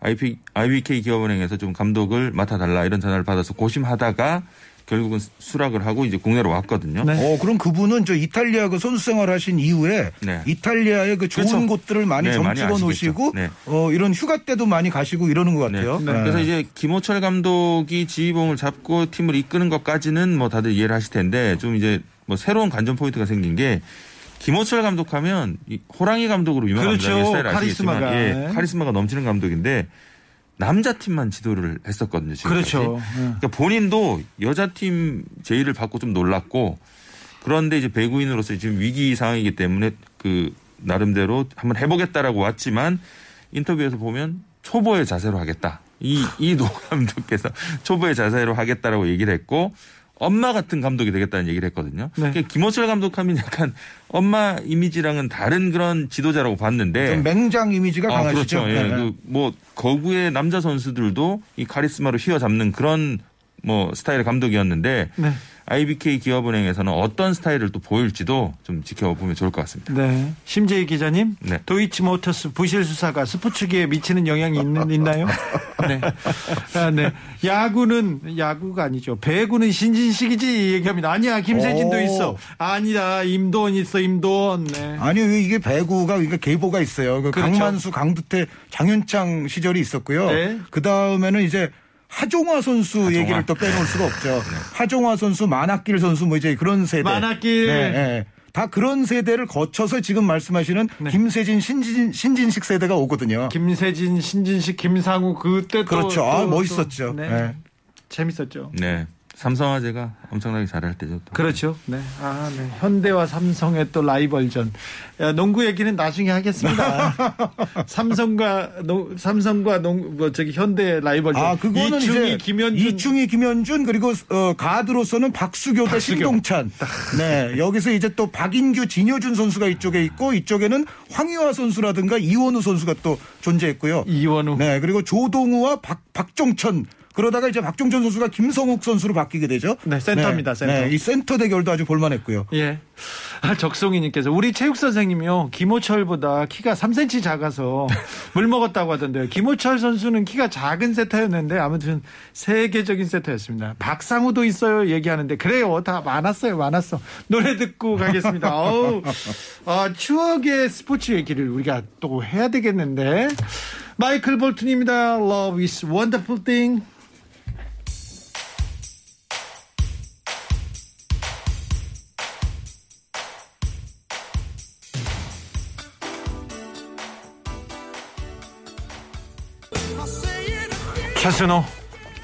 IP, IBK 기업은행에서 좀 감독을 맡아달라 이런 전화를 받아서 고심하다가 결국은 수락을 하고 이제 국내로 왔거든요. 네. 어, 그럼 그분은 저 이탈리아 그 선수 생활 하신 이후에 네. 이탈리아의 그 좋은 그렇죠. 곳들을 많이 네, 점찍어 놓으시고 네. 어, 이런 휴가 때도 많이 가시고 이러는 것 네. 같아요. 네. 그래서 이제 김호철 감독이 지휘봉을 잡고 팀을 이끄는 것까지는 뭐 다들 이해를 하실 텐데 좀 이제 뭐 새로운 관전 포인트가 생긴 게 김호철 감독하면 호랑이 감독으로 유명한 그렇죠. 스타일 아시겠지만 카리스마가. 예, 네. 카리스마가 넘치는 감독인데 남자 팀만 지도를 했었거든요. 지금까지. 그렇죠. 네. 그러니까 본인도 여자 팀 제의를 받고 좀 놀랐고 그런데 이제 배구인으로서 지금 위기 상황이기 때문에 그 나름대로 한번 해보겠다라고 왔지만 인터뷰에서 보면 초보의 자세로 하겠다. 이, 이노 감독께서 초보의 자세로 하겠다라고 얘기를 했고 엄마 같은 감독이 되겠다는 얘기를 했거든요. 네. 그러니까 김호철 감독하면 약간 엄마 이미지랑은 다른 그런 지도자라고 봤는데 맹장 이미지가 아, 강하시죠. 그렇죠. 예. 네. 그뭐 거구의 남자 선수들도 이 카리스마로 휘어잡는 그런 뭐 스타일의 감독이었는데 네. IBK 기업은행에서는 어떤 스타일을 또 보일지도 좀 지켜보면 좋을 것 같습니다. 네. 심재희 기자님, 네. 도이치모터스 부실 수사가 스포츠계에 미치는 영향이 있는, 있나요? 네. 아, 네. 야구는 야구가 아니죠. 배구는 신진식이지 얘기합니다. 아니야, 김세진도 오. 있어. 아니다, 임도원 있어, 임도원. 네. 아니 왜 이게 배구가 그러니까 계보가 있어요. 그 그렇죠. 강만수, 강두태, 장윤창 시절이 있었고요. 네. 그 다음에는 이제 하종화 선수 하종화. 얘기를 또 빼놓을 수가 없죠. 네. 하종화 선수, 만학길 선수 뭐 이제 그런 세대. 만학길. 네, 네. 다 그런 세대를 거쳐서 지금 말씀하시는 네. 김세진, 신진, 신진식 세대가 오거든요. 김세진, 신진식, 김상우 그때 그렇죠. 또, 아, 멋있었죠. 또, 네. 네. 재밌었죠. 네. 삼성화재가 엄청나게 잘할 때죠. 또. 그렇죠. 네. 아, 네. 현대와 삼성의 또 라이벌전. 야, 농구 얘기는 나중에 하겠습니다. 삼성과 농, 삼성과 농, 뭐 저기 현대 라이벌전. 아, 그거는 이충희, 이제 김현준. 이충희, 김현준 그리고 어, 가드로서는 박수교 대 신동찬. 네. 여기서 이제 또 박인규, 진효준 선수가 이쪽에 있고 이쪽에는 황희화 선수라든가 이원우 선수가 또 존재했고요. 이원우. 네. 그리고 조동우와 박, 박종천 그러다가 이제 박종천 선수가 김성욱 선수로 바뀌게 되죠. 네, 센터입니다. 네, 센터. 네, 이 센터 대결도 아주 볼만했고요. 예. 아, 적송이님께서 우리 체육 선생님이요 김호철보다 키가 3cm 작아서 물 먹었다고 하던데요. 김호철 선수는 키가 작은 세터였는데 아무튼 세계적인 세터였습니다. 박상우도 있어요. 얘기하는데 그래요. 다 많았어요. 많았어. 노래 듣고 가겠습니다. 어우, 아, 추억의 스포츠 얘기를 우리가 또 해야 되겠는데. 마이클 볼튼입니다. Love is wonderful thing. 최순호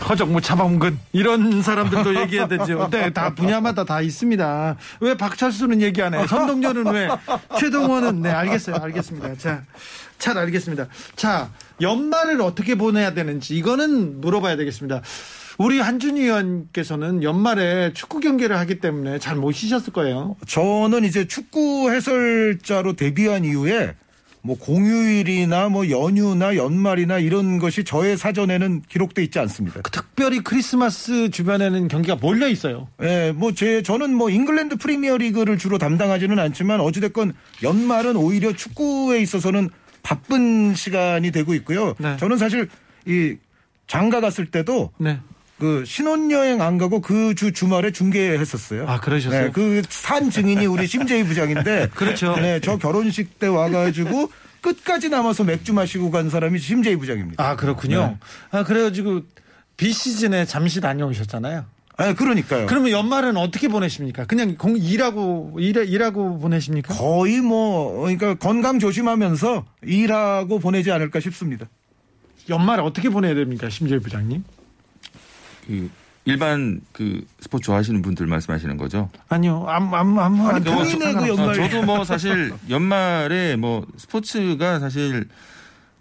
허정무 차범근 이런 사람들도 얘기해야 되죠. 네, 다 분야마다 다 있습니다. 왜 박철수는 얘기 안 해? 선동열은 왜? 최동원은 네, 알겠어요. 알겠습니다. 자, 잘 알겠습니다. 자, 연말을 어떻게 보내야 되는지 이거는 물어봐야 되겠습니다. 우리 한준희 의원께서는 연말에 축구 경기를 하기 때문에 잘 못 쉬셨을 거예요. 저는 이제 축구 해설자로 데뷔한 이후에 뭐 공휴일이나 뭐 연휴나 연말이나 이런 것이 저의 사전에는 기록돼 있지 않습니다. 그 특별히 크리스마스 주변에는 경기가 몰려 있어요. 예, 뭐제 저는 뭐 잉글랜드 프리미어 리그를 주로 담당하지는 않지만 어찌됐건 연말은 오히려 축구에 있어서는 바쁜 시간이 되고 있고요. 네. 저는 사실 이 장가 갔을 때도 네. 그 신혼여행 안 가고 그 주 주말에 중계했었어요. 아, 그러셨어요? 네, 그산 증인이 우리 심재희 부장인데. 그렇죠. 네, 저 결혼식 때 와가지고 끝까지 남아서 맥주 마시고 간 사람이 심재희 부장입니다. 아, 그렇군요. 네. 아, 그래가지고 비시즌에 잠시 다녀오셨잖아요. 아, 그러니까요. 그러면 연말은 어떻게 보내십니까? 그냥 공 일하고 일 일하고 보내십니까? 거의 뭐 그러니까 건강 조심하면서 일하고 보내지 않을까 싶습니다. 연말 어떻게 보내야 됩니까, 심재희 부장님? 그 일반 그 스포츠 좋아하시는 분들 말씀하시는 거죠? 아니요, 아무 아무 아무 아니, 본인의 그 연말 저도 뭐 사실 연말에 뭐 스포츠가 사실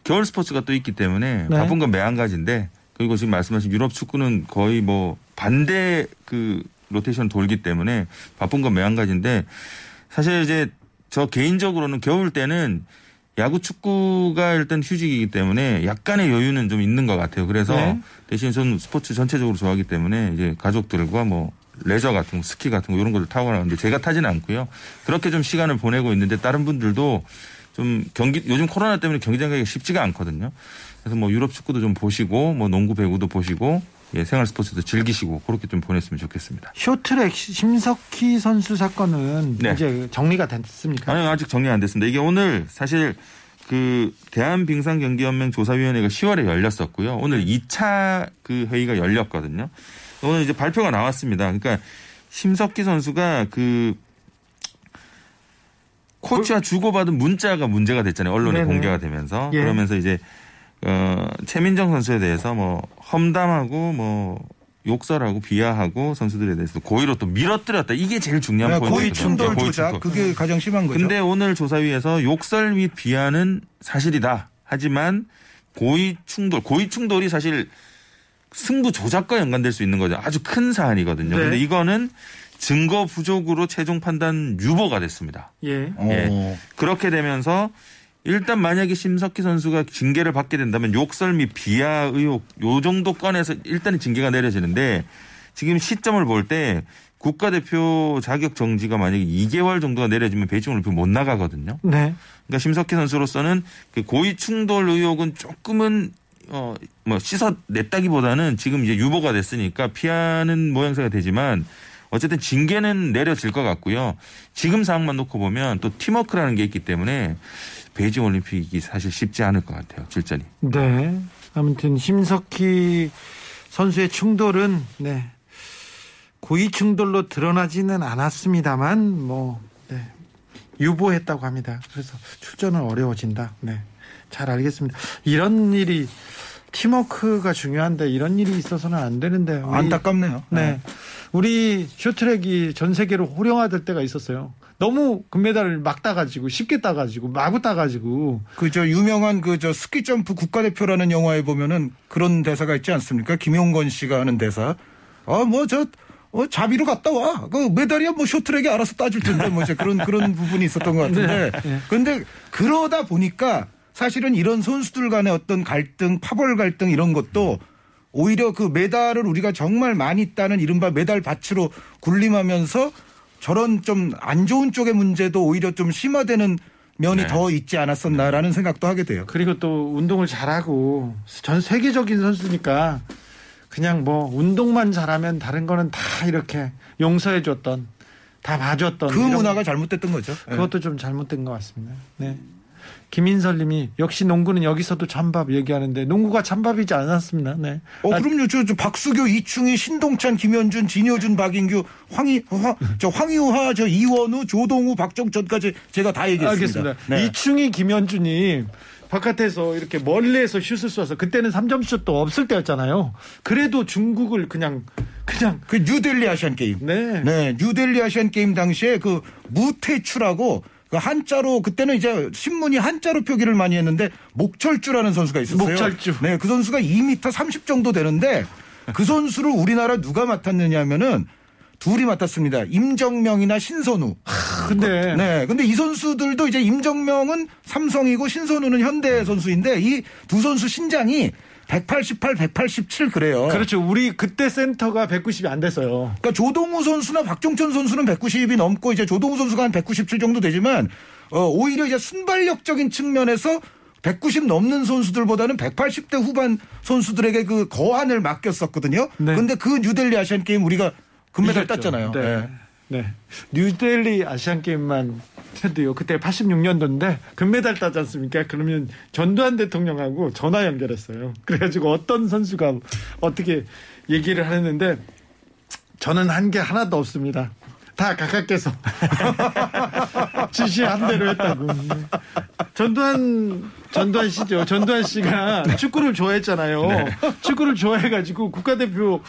겨울 스포츠가 또 있기 때문에 네. 바쁜 건 매 한 가지인데 그리고 지금 말씀하신 유럽 축구는 거의 뭐 반대 그 로테이션 돌기 때문에 바쁜 건 매 한 가지인데 사실 이제 저 개인적으로는 겨울 때는 야구 축구가 일단 휴직이기 때문에 약간의 여유는 좀 있는 것 같아요. 그래서 네. 대신 저는 스포츠 전체적으로 좋아하기 때문에 이제 가족들과 뭐 레저 같은 거, 스키 같은 거 이런 것들 타고 가는데 제가 타지는 않고요. 그렇게 좀 시간을 보내고 있는데 다른 분들도 좀 경기 요즘 코로나 때문에 경기장 가기가 쉽지가 않거든요. 그래서 뭐 유럽 축구도 좀 보시고 뭐 농구 배구도 보시고 예, 생활 스포츠도 즐기시고 그렇게 좀 보냈으면 좋겠습니다. 쇼트랙 심석희 선수 사건은 네. 이제 정리가 됐습니까? 아니 아직 정리 안 됐습니다. 이게 오늘 사실 그 대한빙상경기연맹 조사위원회가 10월에 열렸었고요. 오늘 2차 그 회의가 열렸거든요. 오늘 이제 발표가 나왔습니다. 그러니까 심석희 선수가 그 코치와 주고받은 문자가 문제가 됐잖아요. 언론에 네네. 공개가 되면서 예. 그러면서 이제 어, 최민정 선수에 대해서 뭐 험담하고 뭐 욕설하고 비하하고 선수들에 대해서 고의로 또 밀어뜨렸다. 이게 제일 중요한 네, 포인트죠. 고의 충돌 조작. 그게 가장 심한 거죠. 근데 오늘 조사위에서 욕설 및 비하는 사실이다. 하지만 고의 충돌, 고의 충돌이 사실 승부 조작과 연관될 수 있는 거죠. 아주 큰 사안이거든요. 네. 근데 이거는 증거 부족으로 최종 판단 유보가 됐습니다. 예. 예. 그렇게 되면서 일단 만약에 심석희 선수가 징계를 받게 된다면 욕설 및 비하 의혹 요 정도 건에서 일단은 징계가 내려지는데 지금 시점을 볼 때 국가대표 자격 정지가 만약에 2개월 정도가 내려지면 베이징 올림픽 못 나가거든요. 네. 그러니까 심석희 선수로서는 그 고의 충돌 의혹은 조금은 어 뭐 씻어 냈다기보다는 지금 이제 유보가 됐으니까 피하는 모양새가 되지만 어쨌든 징계는 내려질 것 같고요. 지금 상황만 놓고 보면 또 팀워크라는 게 있기 때문에 베이징 올림픽이 사실 쉽지 않을 것 같아요. 질전이. 네. 아무튼 심석희 선수의 충돌은 네. 고의 충돌로 드러나지는 않았습니다만 뭐 네. 유보했다고 합니다. 그래서 출전은 어려워진다. 네. 잘 알겠습니다. 이런 일이 팀워크가 중요한데 이런 일이 있어서는 안 되는데 안타깝네요. 네. 네. 우리 쇼트랙이 전 세계로 호령화될 때가 있었어요. 너무 금메달을 막 따가지고 쉽게 따가지고 마구 따가지고 그 저 유명한 그 저 스키 점프 국가대표라는 영화에 보면은 그런 대사가 있지 않습니까? 김용건 씨가 하는 대사. 아뭐저 어, 자비로 갔다 와. 그 메달이야 뭐 쇼트랙이 알아서 따줄 텐데 뭐 이제 그런 그런 부분이 있었던 것 같은데. 네, 네. 근데 그러다 보니까 사실은 이런 선수들 간의 어떤 갈등, 파벌 갈등 이런 것도 오히려 그 메달을 우리가 정말 많이 따는 이른바 메달 밭으로 군림하면서 저런 좀 안 좋은 쪽의 문제도 오히려 좀 심화되는 면이 네. 더 있지 않았었나라는 생각도 하게 돼요. 그리고 또 운동을 잘하고 전 세계적인 선수니까 그냥 뭐 운동만 잘하면 다른 거는 다 이렇게 용서해 줬던 다 봐줬던 그 문화가 잘못됐던 거죠. 그것도 네. 좀 잘못된 것 같습니다. 네. 김인설 님이 역시 농구는 여기서도 찬밥 얘기하는데 농구가 찬밥이지 않았습니다. 네. 어, 아, 그럼요. 저, 저 박수교, 이충희, 신동찬, 김현준, 진효준, 박인규, 황희, 화, 저 황희우하, 저 이원우, 조동우, 박정천까지 제가 다 얘기했습니다. 알겠습니다. 네. 이충희, 김현준이 바깥에서 이렇게 멀리에서 슛을 쏴서 그때는 3점 슛도 없을 때였잖아요. 그래도 중국을 그냥 그냥 그 뉴델리 아시안 게임. 네. 네. 뉴델리 아시안 게임 당시에 그 무태추라고 그 한자로 그때는 이제 신문이 한자로 표기를 많이 했는데 목철주라는 선수가 있었어요. 목철주. 네, 그 선수가 2m 30 정도 되는데 그 선수를 우리나라 누가 맡았느냐면은 둘이 맡았습니다. 임정명이나 신선우. 근데 네, 근데 이 선수들도 이제 임정명은 삼성이고 신선우는 현대 선수인데 이 두 선수 신장이 188, 187 그래요. 그렇죠. 우리 그때 센터가 190이 안 됐어요. 그러니까 조동우 선수나 박종천 선수는 190이 넘고 이제 조동우 선수가 한 197 정도 되지만 어, 오히려 이제 순발력적인 측면에서 190 넘는 선수들보다는 180대 후반 선수들에게 그 거한을 맡겼었거든요. 네. 근데 그 뉴델리 아시안 게임 우리가 금메달 이겼죠. 땄잖아요. 네. 네. 네. 뉴델리 아시안 게임만 해도요. 그때 86년도인데 금메달 따지 않습니까? 그러면 전두환 대통령하고 전화 연결했어요. 그래가지고 어떤 선수가 어떻게 얘기를 하는데 저는 한 게 하나도 없습니다. 다 각각께서 지시한 대로 했다고. 전두환 전두환 씨죠. 전두환 씨가 축구를 좋아했잖아요. 네. 축구를 좋아해가지고 국가대표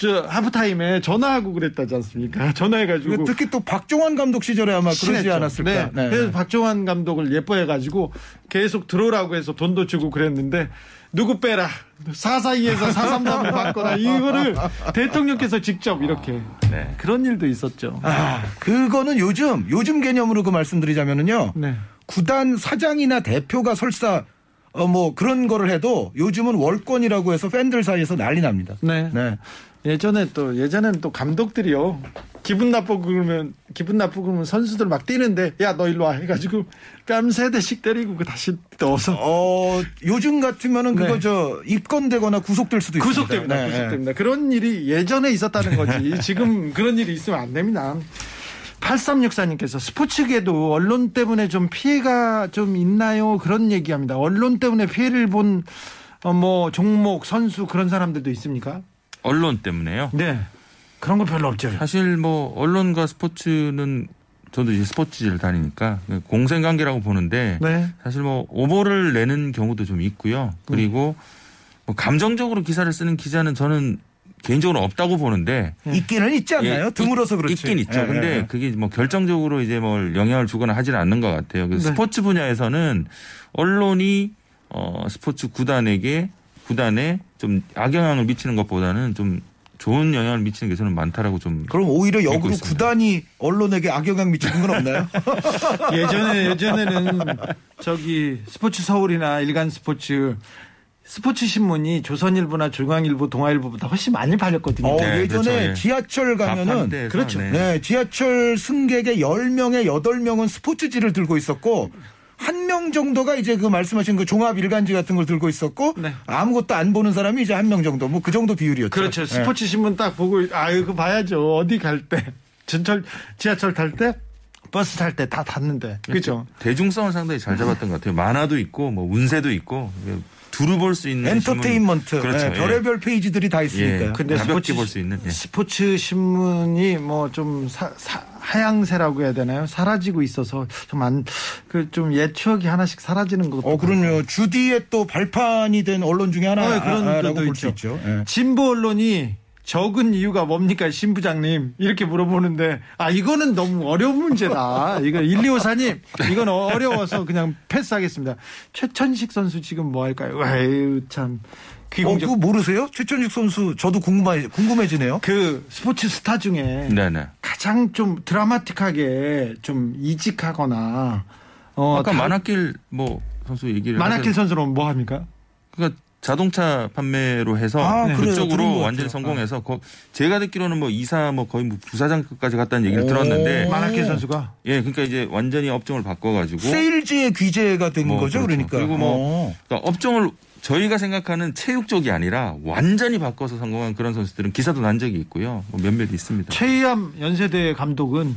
저 하프타임에 전화하고 그랬다지 않습니까? 전화해가지고 특히 또 박종환 감독 시절에 아마 그러지 친했죠. 않았을까? 네. 네. 그래서 박종환 감독을 예뻐해가지고 계속 들어오라고 해서 돈도 주고 그랬는데 누구 빼라 442에서 433을 받거나 이거를 대통령께서 직접 이렇게 네. 그런 일도 있었죠. 아, 그거는 요즘 요즘 개념으로 그 말씀드리자면은요. 네. 구단 사장이나 대표가 설사 어, 뭐 그런 거를 해도 요즘은 월권이라고 해서 팬들 사이에서 난리 납니다. 네. 네. 예전에 또 예전에는 또 감독들이요 기분 나쁘고 그러면 기분 나쁘고 그러면 선수들 막 뛰는데 야 너 일로 와 해가지고 뺨 세 대씩 때리고 그 다시 넣어서 어 요즘 같으면은 그거 네. 저 입건되거나 구속될 수도. 구속됩니다. 네. 구속됩니다. 그런 일이 예전에 있었다는 거지 지금 그런 일이 있으면 안 됩니다. 8364님께서 스포츠계도 언론 때문에 좀 피해가 좀 있나요? 그런 얘기합니다. 언론 때문에 피해를 본, 어, 뭐, 종목, 선수 그런 사람들도 있습니까? 언론 때문에요? 네. 그런 거 별로 없죠. 사실 뭐 언론과 스포츠는 저도 이제 스포츠를 다니니까 공생관계라고 보는데 네. 사실 뭐 오보를 내는 경우도 좀 있고요. 그리고 뭐 감정적으로 기사를 쓰는 기자는 저는 개인적으로 없다고 보는데 있기는 있지 않나요? 예, 드물어서 그렇지. 있긴 있죠. 예, 근데 예. 그게 뭐 결정적으로 이제 뭘 영향을 주거나 하지는 않는 것 같아요. 그래서 네. 스포츠 분야에서는 언론이 어 스포츠 구단에게 구단에 좀 악영향을 미치는 것보다는 좀 좋은 영향을 미치는 게 저는 많다라고 좀. 그럼 오히려 역으로 구단이 언론에게 악영향 미치는 건 없나요? 예전에 예전에는 저기 스포츠 서울이나 일간 스포츠 스포츠 신문이 조선일보나 중앙일보, 동아일보보다 훨씬 많이 팔렸거든요. 어, 네, 예전에 그렇죠, 예. 지하철 가면은 그렇죠. 네. 네. 지하철 승객의 10명에 8명은 스포츠지를 들고 있었고 한 명 정도가 이제 그 말씀하신 그 종합 일간지 같은 걸 들고 있었고 네. 아무것도 안 보는 사람이 이제 한 명 정도 뭐 그 정도 비율이었죠. 그렇죠. 네. 스포츠 신문 딱 보고 아유 그 봐야죠. 어디 갈 때. 전철 지하철 탈 때 버스 탈 때 다 탔는데. 그렇죠. 대중성을 상당히 잘 잡았던 것 같아요. 만화도 있고 뭐 운세도 있고 두루 볼 수 있는 엔터테인먼트 그렇죠. 네, 별의별 예. 페이지들이 다 있으니까요. 예. 근데 스포츠 볼수 있는 예. 스포츠 신문이 뭐 좀 하향세라고 해야 되나요? 사라지고 있어서 좀 안 그좀 옛 추억이 하나씩 사라지는 것도. 어 그럼요. 주디의 또 발판이 된 언론 중에 하나 어, 그런 것도 있죠. 있죠. 예. 진보 언론이 적은 이유가 뭡니까 신부장님 이렇게 물어보는데 아 이거는 너무 어려운 문제다 이거 1254님 이건 어려워서 그냥 패스하겠습니다 최천식 선수 지금 뭐 할까요 아유 참 귀공적... 어, 그거 모르세요? 최천식 선수 저도 궁금해, 궁금해지네요. 그 스포츠 스타 중에 네네. 가장 좀 드라마틱하게 좀 이직하거나 어, 아까 다... 만학길 뭐 선수 얘기를 만학길 선수는 뭐 합니까? 그러니까 자동차 판매로 해서 아, 그쪽으로 완전히 성공해서 아. 제가 듣기로는 뭐 이사 뭐 거의 뭐 부사장급까지 갔다는 얘기를 들었는데 만학길 선수가 예 그러니까 이제 완전히 업종을 바꿔가지고 세일즈의 귀재가 된 뭐, 거죠 그렇죠. 그러니까 그리고 뭐 그러니까 업종을 저희가 생각하는 체육 쪽이 아니라 완전히 바꿔서 성공한 그런 선수들은 기사도 난 적이 있고요 뭐 몇몇 있습니다. 최희암 연세대 감독은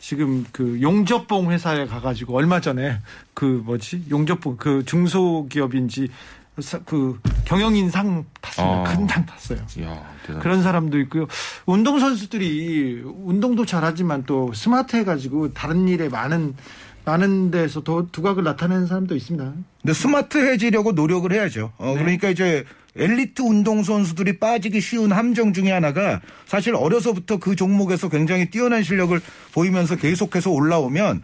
지금 그 용접봉 회사에 가가지고 얼마 전에 그 뭐지 용접봉 그 중소기업인지 그 경영인상 탔습니다. 아. 큰상 탔어요. 이야, 그런 사람도 있고요. 운동 선수들이 운동도 잘하지만 또 스마트해가지고 다른 일에 많은 많은 데서 더 두각을 나타내는 사람도 있습니다. 근데 스마트해지려고 노력을 해야죠. 어, 네. 그러니까 이제 엘리트 운동 선수들이 빠지기 쉬운 함정 중에 하나가 사실 어려서부터 그 종목에서 굉장히 뛰어난 실력을 보이면서 계속해서 올라오면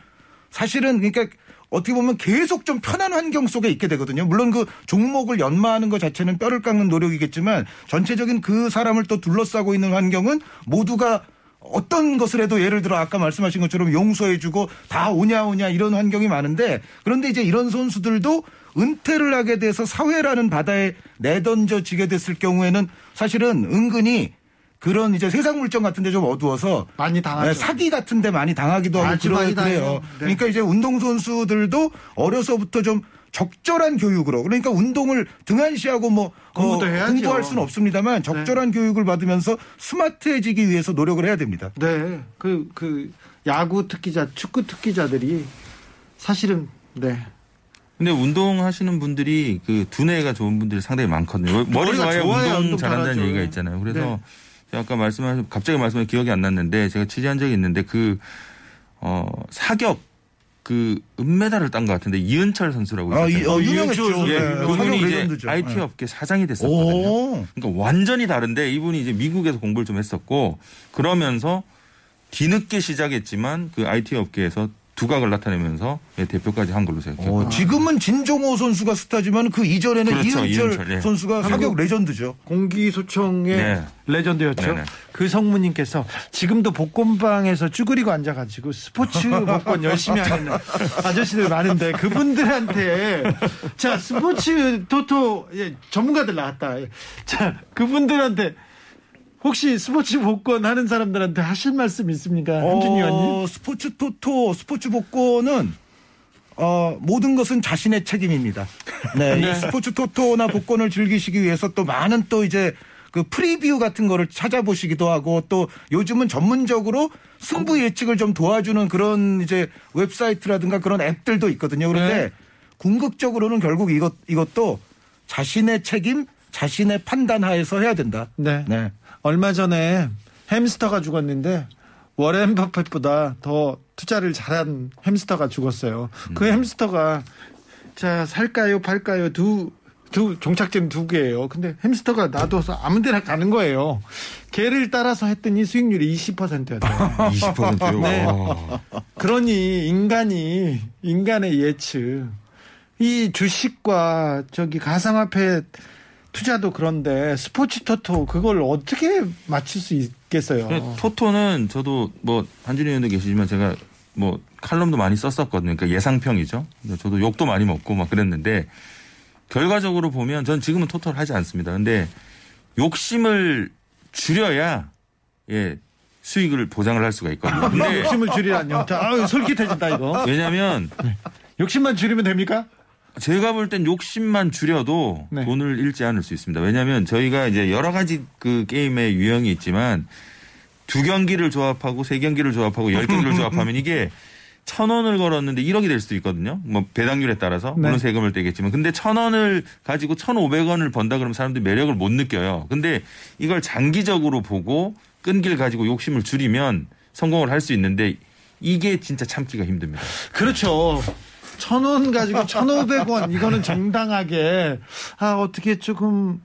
사실은 그러니까 어떻게 보면 계속 좀 편한 환경 속에 있게 되거든요. 물론 그 종목을 연마하는 것 자체는 뼈를 깎는 노력이겠지만 전체적인 그 사람을 또 둘러싸고 있는 환경은 모두가 어떤 것을 해도 예를 들어 아까 말씀하신 것처럼 용서해주고 다 오냐 오냐 이런 환경이 많은데 그런데 이제 이런 선수들도 은퇴를 하게 돼서 사회라는 바다에 내던져지게 됐을 경우에는 사실은 은근히 그런 이제 세상 물정 같은데 좀 어두워서 많이 당하죠. 네, 사기 같은데 많이 당하기도 하고 그러, 그래요. 네. 그러니까 이제 운동 선수들도 어려서부터 좀 적절한 교육으로 그러니까 운동을 등한시하고 뭐 어, 공부할 수는 없습니다만 적절한 네. 교육을 받으면서 스마트해지기 위해서 노력을 해야 됩니다. 네, 그그 그 야구 특기자, 축구 특기자들이 사실은 네 근데 운동하시는 분들이 그 두뇌가 좋은 분들이 상당히 많거든요. 머리 좋아야 운동, 운동 잘한다는 얘기가 있잖아요. 그래서 네. 아까 말씀하신 갑자기 말씀해 기억이 안 났는데 제가 취재한 적이 있는데 그 어, 사격 그 은메달을 딴 것 같은데 이은철 선수라고 아, 이, 어, 유명했죠. 예, 네. 그분이 이제 레전드죠. IT 네. 업계 사장이 됐었거든요. 오. 그러니까 완전히 다른데 이분이 이제 미국에서 공부를 좀 했었고 그러면서 뒤늦게 시작했지만 그 IT 업계에서 두각을 나타내면서 예, 대표까지 한 걸로 생각해요. 어, 지금은 진종호 선수가 스타지만 그 이전에는 그렇죠, 이은철, 이은철 예. 선수가 사격 레전드죠. 공기소총의 네. 레전드였죠. 네네. 그 성무님께서 지금도 복권방에서 쭈그리고 앉아가지고 스포츠 복권 열심히 하는 아저씨들 많은데 그분들한테 자 스포츠 토토 예, 전문가들 나왔다. 자 그분들한테 혹시 스포츠 복권 하는 사람들한테 하실 말씀 있습니까? 어, 한준희 위원님. 스포츠 토토, 스포츠 복권은 어, 모든 것은 자신의 책임입니다. 네, 네. 이 스포츠 토토나 복권을 즐기시기 위해서 또 많은 또 이제 그 프리뷰 같은 거를 찾아보시기도 하고 또 요즘은 전문적으로 승부 예측을 좀 도와주는 그런 이제 웹사이트라든가 그런 앱들도 있거든요. 그런데 네. 궁극적으로는 결국 이것 이것도 자신의 책임, 자신의 판단 하에서 해야 된다. 네. 네. 얼마 전에 햄스터가 죽었는데 워렌 버핏보다 더 투자를 잘한 햄스터가 죽었어요. 그 음. 햄스터가 자 살까요 팔까요 두 두 종착점 두 개예요. 근데 햄스터가 놔둬서 아무데나 가는 거예요. 개를 따라서 했더니 수익률이 20%였대요. 20%요? 네. 그러니 인간이 인간의 예측 이 주식과 저기 가상화폐 투자도 그런데 스포츠 토토 그걸 어떻게 맞출 수 있겠어요? 네, 토토는 저도 뭐 한준희 의원도 계시지만 제가 뭐 칼럼도 많이 썼었거든요. 그러니까 예상평이죠. 저도 욕도 많이 먹고 막 그랬는데 결과적으로 보면 전 지금은 토토를 하지 않습니다. 근데 욕심을 줄여야 예 수익을 보장을 할 수가 있거든요. 근데 욕심을 줄이라뇨. 자, 아유, 솔깃해진다 이거. 왜냐하면 네. 욕심만 줄이면 됩니까? 제가 볼 땐 욕심만 줄여도 네. 돈을 잃지 않을 수 있습니다. 왜냐하면 저희가 이제 여러 가지 그 게임의 유형이 있지만 두 경기를 조합하고 세 경기를 조합하고 열 경기를 조합하면 이게 천 원을 걸었는데 1억이 될 수도 있거든요. 뭐 배당률에 따라서 물론 네. 세금을 떼겠지만 근데 천 원을 가지고 천오백 원을 번다 그러면 사람들이 매력을 못 느껴요. 근데 이걸 장기적으로 보고 끈기를 가지고 욕심을 줄이면 성공을 할 수 있는데 이게 진짜 참기가 힘듭니다. 그렇죠. 천 원 가지고 천오백 원 이거는 정당하게 아 어떻게 조금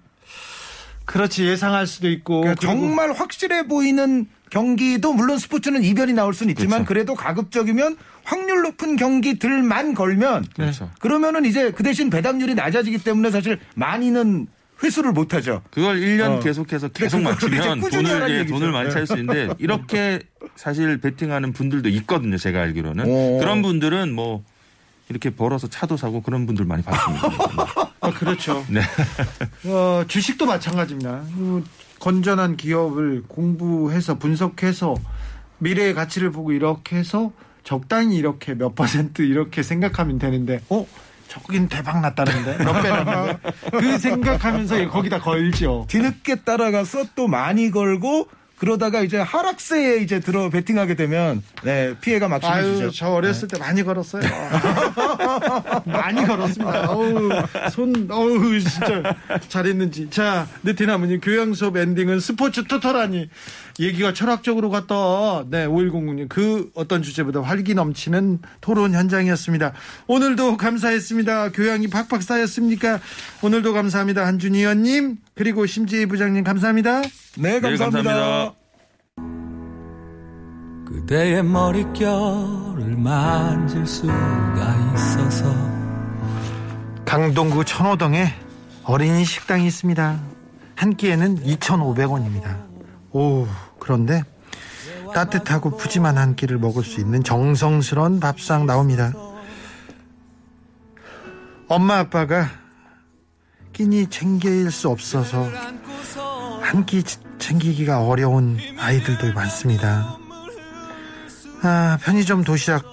그렇지 예상할 수도 있고 그러니까 정말 확실해 보이는 경기도 물론 스포츠는 이변이 나올 수는 있지만 그렇죠. 그래도 가급적이면 확률 높은 경기들만 걸면 그렇죠. 그러면은 이제 그 대신 배당률이 낮아지기 때문에 사실 많이는 회수를 못 하죠. 그걸 1년 어. 계속해서 계속 맞추면 돈을 예, 돈을 많이 찰 수 있는데 이렇게 사실 베팅하는 분들도 있거든요. 제가 알기로는. 오. 그런 분들은 뭐 이렇게 벌어서 차도 사고 그런 분들 많이 봤습니다. 아, 그렇죠. 네. 어, 주식도 마찬가지입니다. 건전한 기업을 공부해서 분석해서 미래의 가치를 보고 이렇게 해서 적당히 이렇게 몇 퍼센트 이렇게 생각하면 되는데, 어? 저긴 대박 났다는데 몇 배라는데 그 생각하면서 거기다 걸죠. 뒤늦게 따라가서 또 많이 걸고 그러다가 이제 하락세에 이제 들어 베팅하게 되면 네 피해가 막심해지죠. 저 어렸을 네. 때 많이 걸었어요. 많이 걸었습니다. 어우 손 어우 진짜 잘했는지. 자 느티나무님 교양 수업 엔딩은 스포츠 투터라니 얘기가 철학적으로 갔다. 네 5109님 그 어떤 주제보다 활기 넘치는 토론 현장이었습니다. 오늘도 감사했습니다. 교양이 팍팍 쌓였습니까? 오늘도 감사합니다 한준희 의원님 그리고 심지희 부장님 감사합니다. 네, 감사합니다. 네, 감사합니다. 그대의 머릿결을 만질 수가 있어서 강동구 천호동에 어린이 식당이 있습니다. 한 끼에는 2,500원입니다. 오, 그런데 따뜻하고 푸짐한 한 끼를 먹을 수 있는 정성스러운 밥상 나옵니다. 엄마 아빠가 끼니 챙길 수 없어서 한 끼 챙기기가 어려운 아이들도 많습니다. 아, 편의점 도시락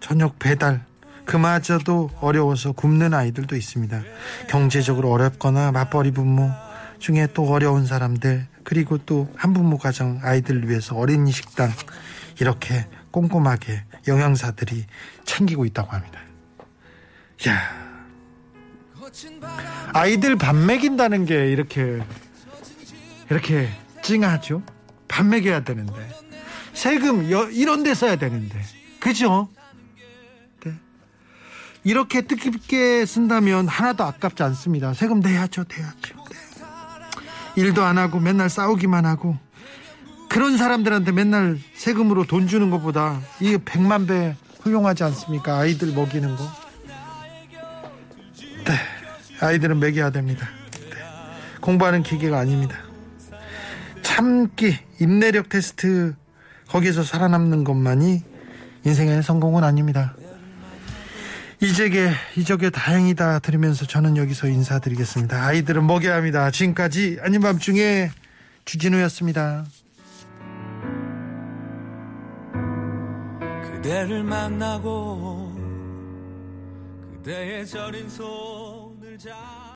저녁 배달 그마저도 어려워서 굶는 아이들도 있습니다. 경제적으로 어렵거나 맞벌이 부모 중에 또 어려운 사람들 그리고 또 한부모 가정 아이들 위해서 어린이 식당 이렇게 꼼꼼하게 영양사들이 챙기고 있다고 합니다. 야 아이들 밥 먹인다는 게 이렇게 이렇게 찡하죠? 밥 먹여야 되는데 세금 이런 데 써야 되는데 그죠? 네. 이렇게 뜻깊게 쓴다면 하나도 아깝지 않습니다. 세금 내야죠, 내야죠. 네. 일도 안 하고 맨날 싸우기만 하고 그런 사람들한테 맨날 세금으로 돈 주는 것보다 이게 백만 배 훌륭하지 않습니까? 아이들 먹이는 거. 네, 아이들은 먹여야 됩니다. 네. 공부하는 기계가 아닙니다. 참기, 인내력 테스트 거기서 살아남는 것만이 인생의 성공은 아닙니다. 이제게 이적에 다행이다 들으면서 저는 여기서 인사드리겠습니다. 아이들은 먹여야 합니다. 지금까지 아닌 밤중에 주진우였습니다. 그대를 만나고 그대의 저린 손을 잡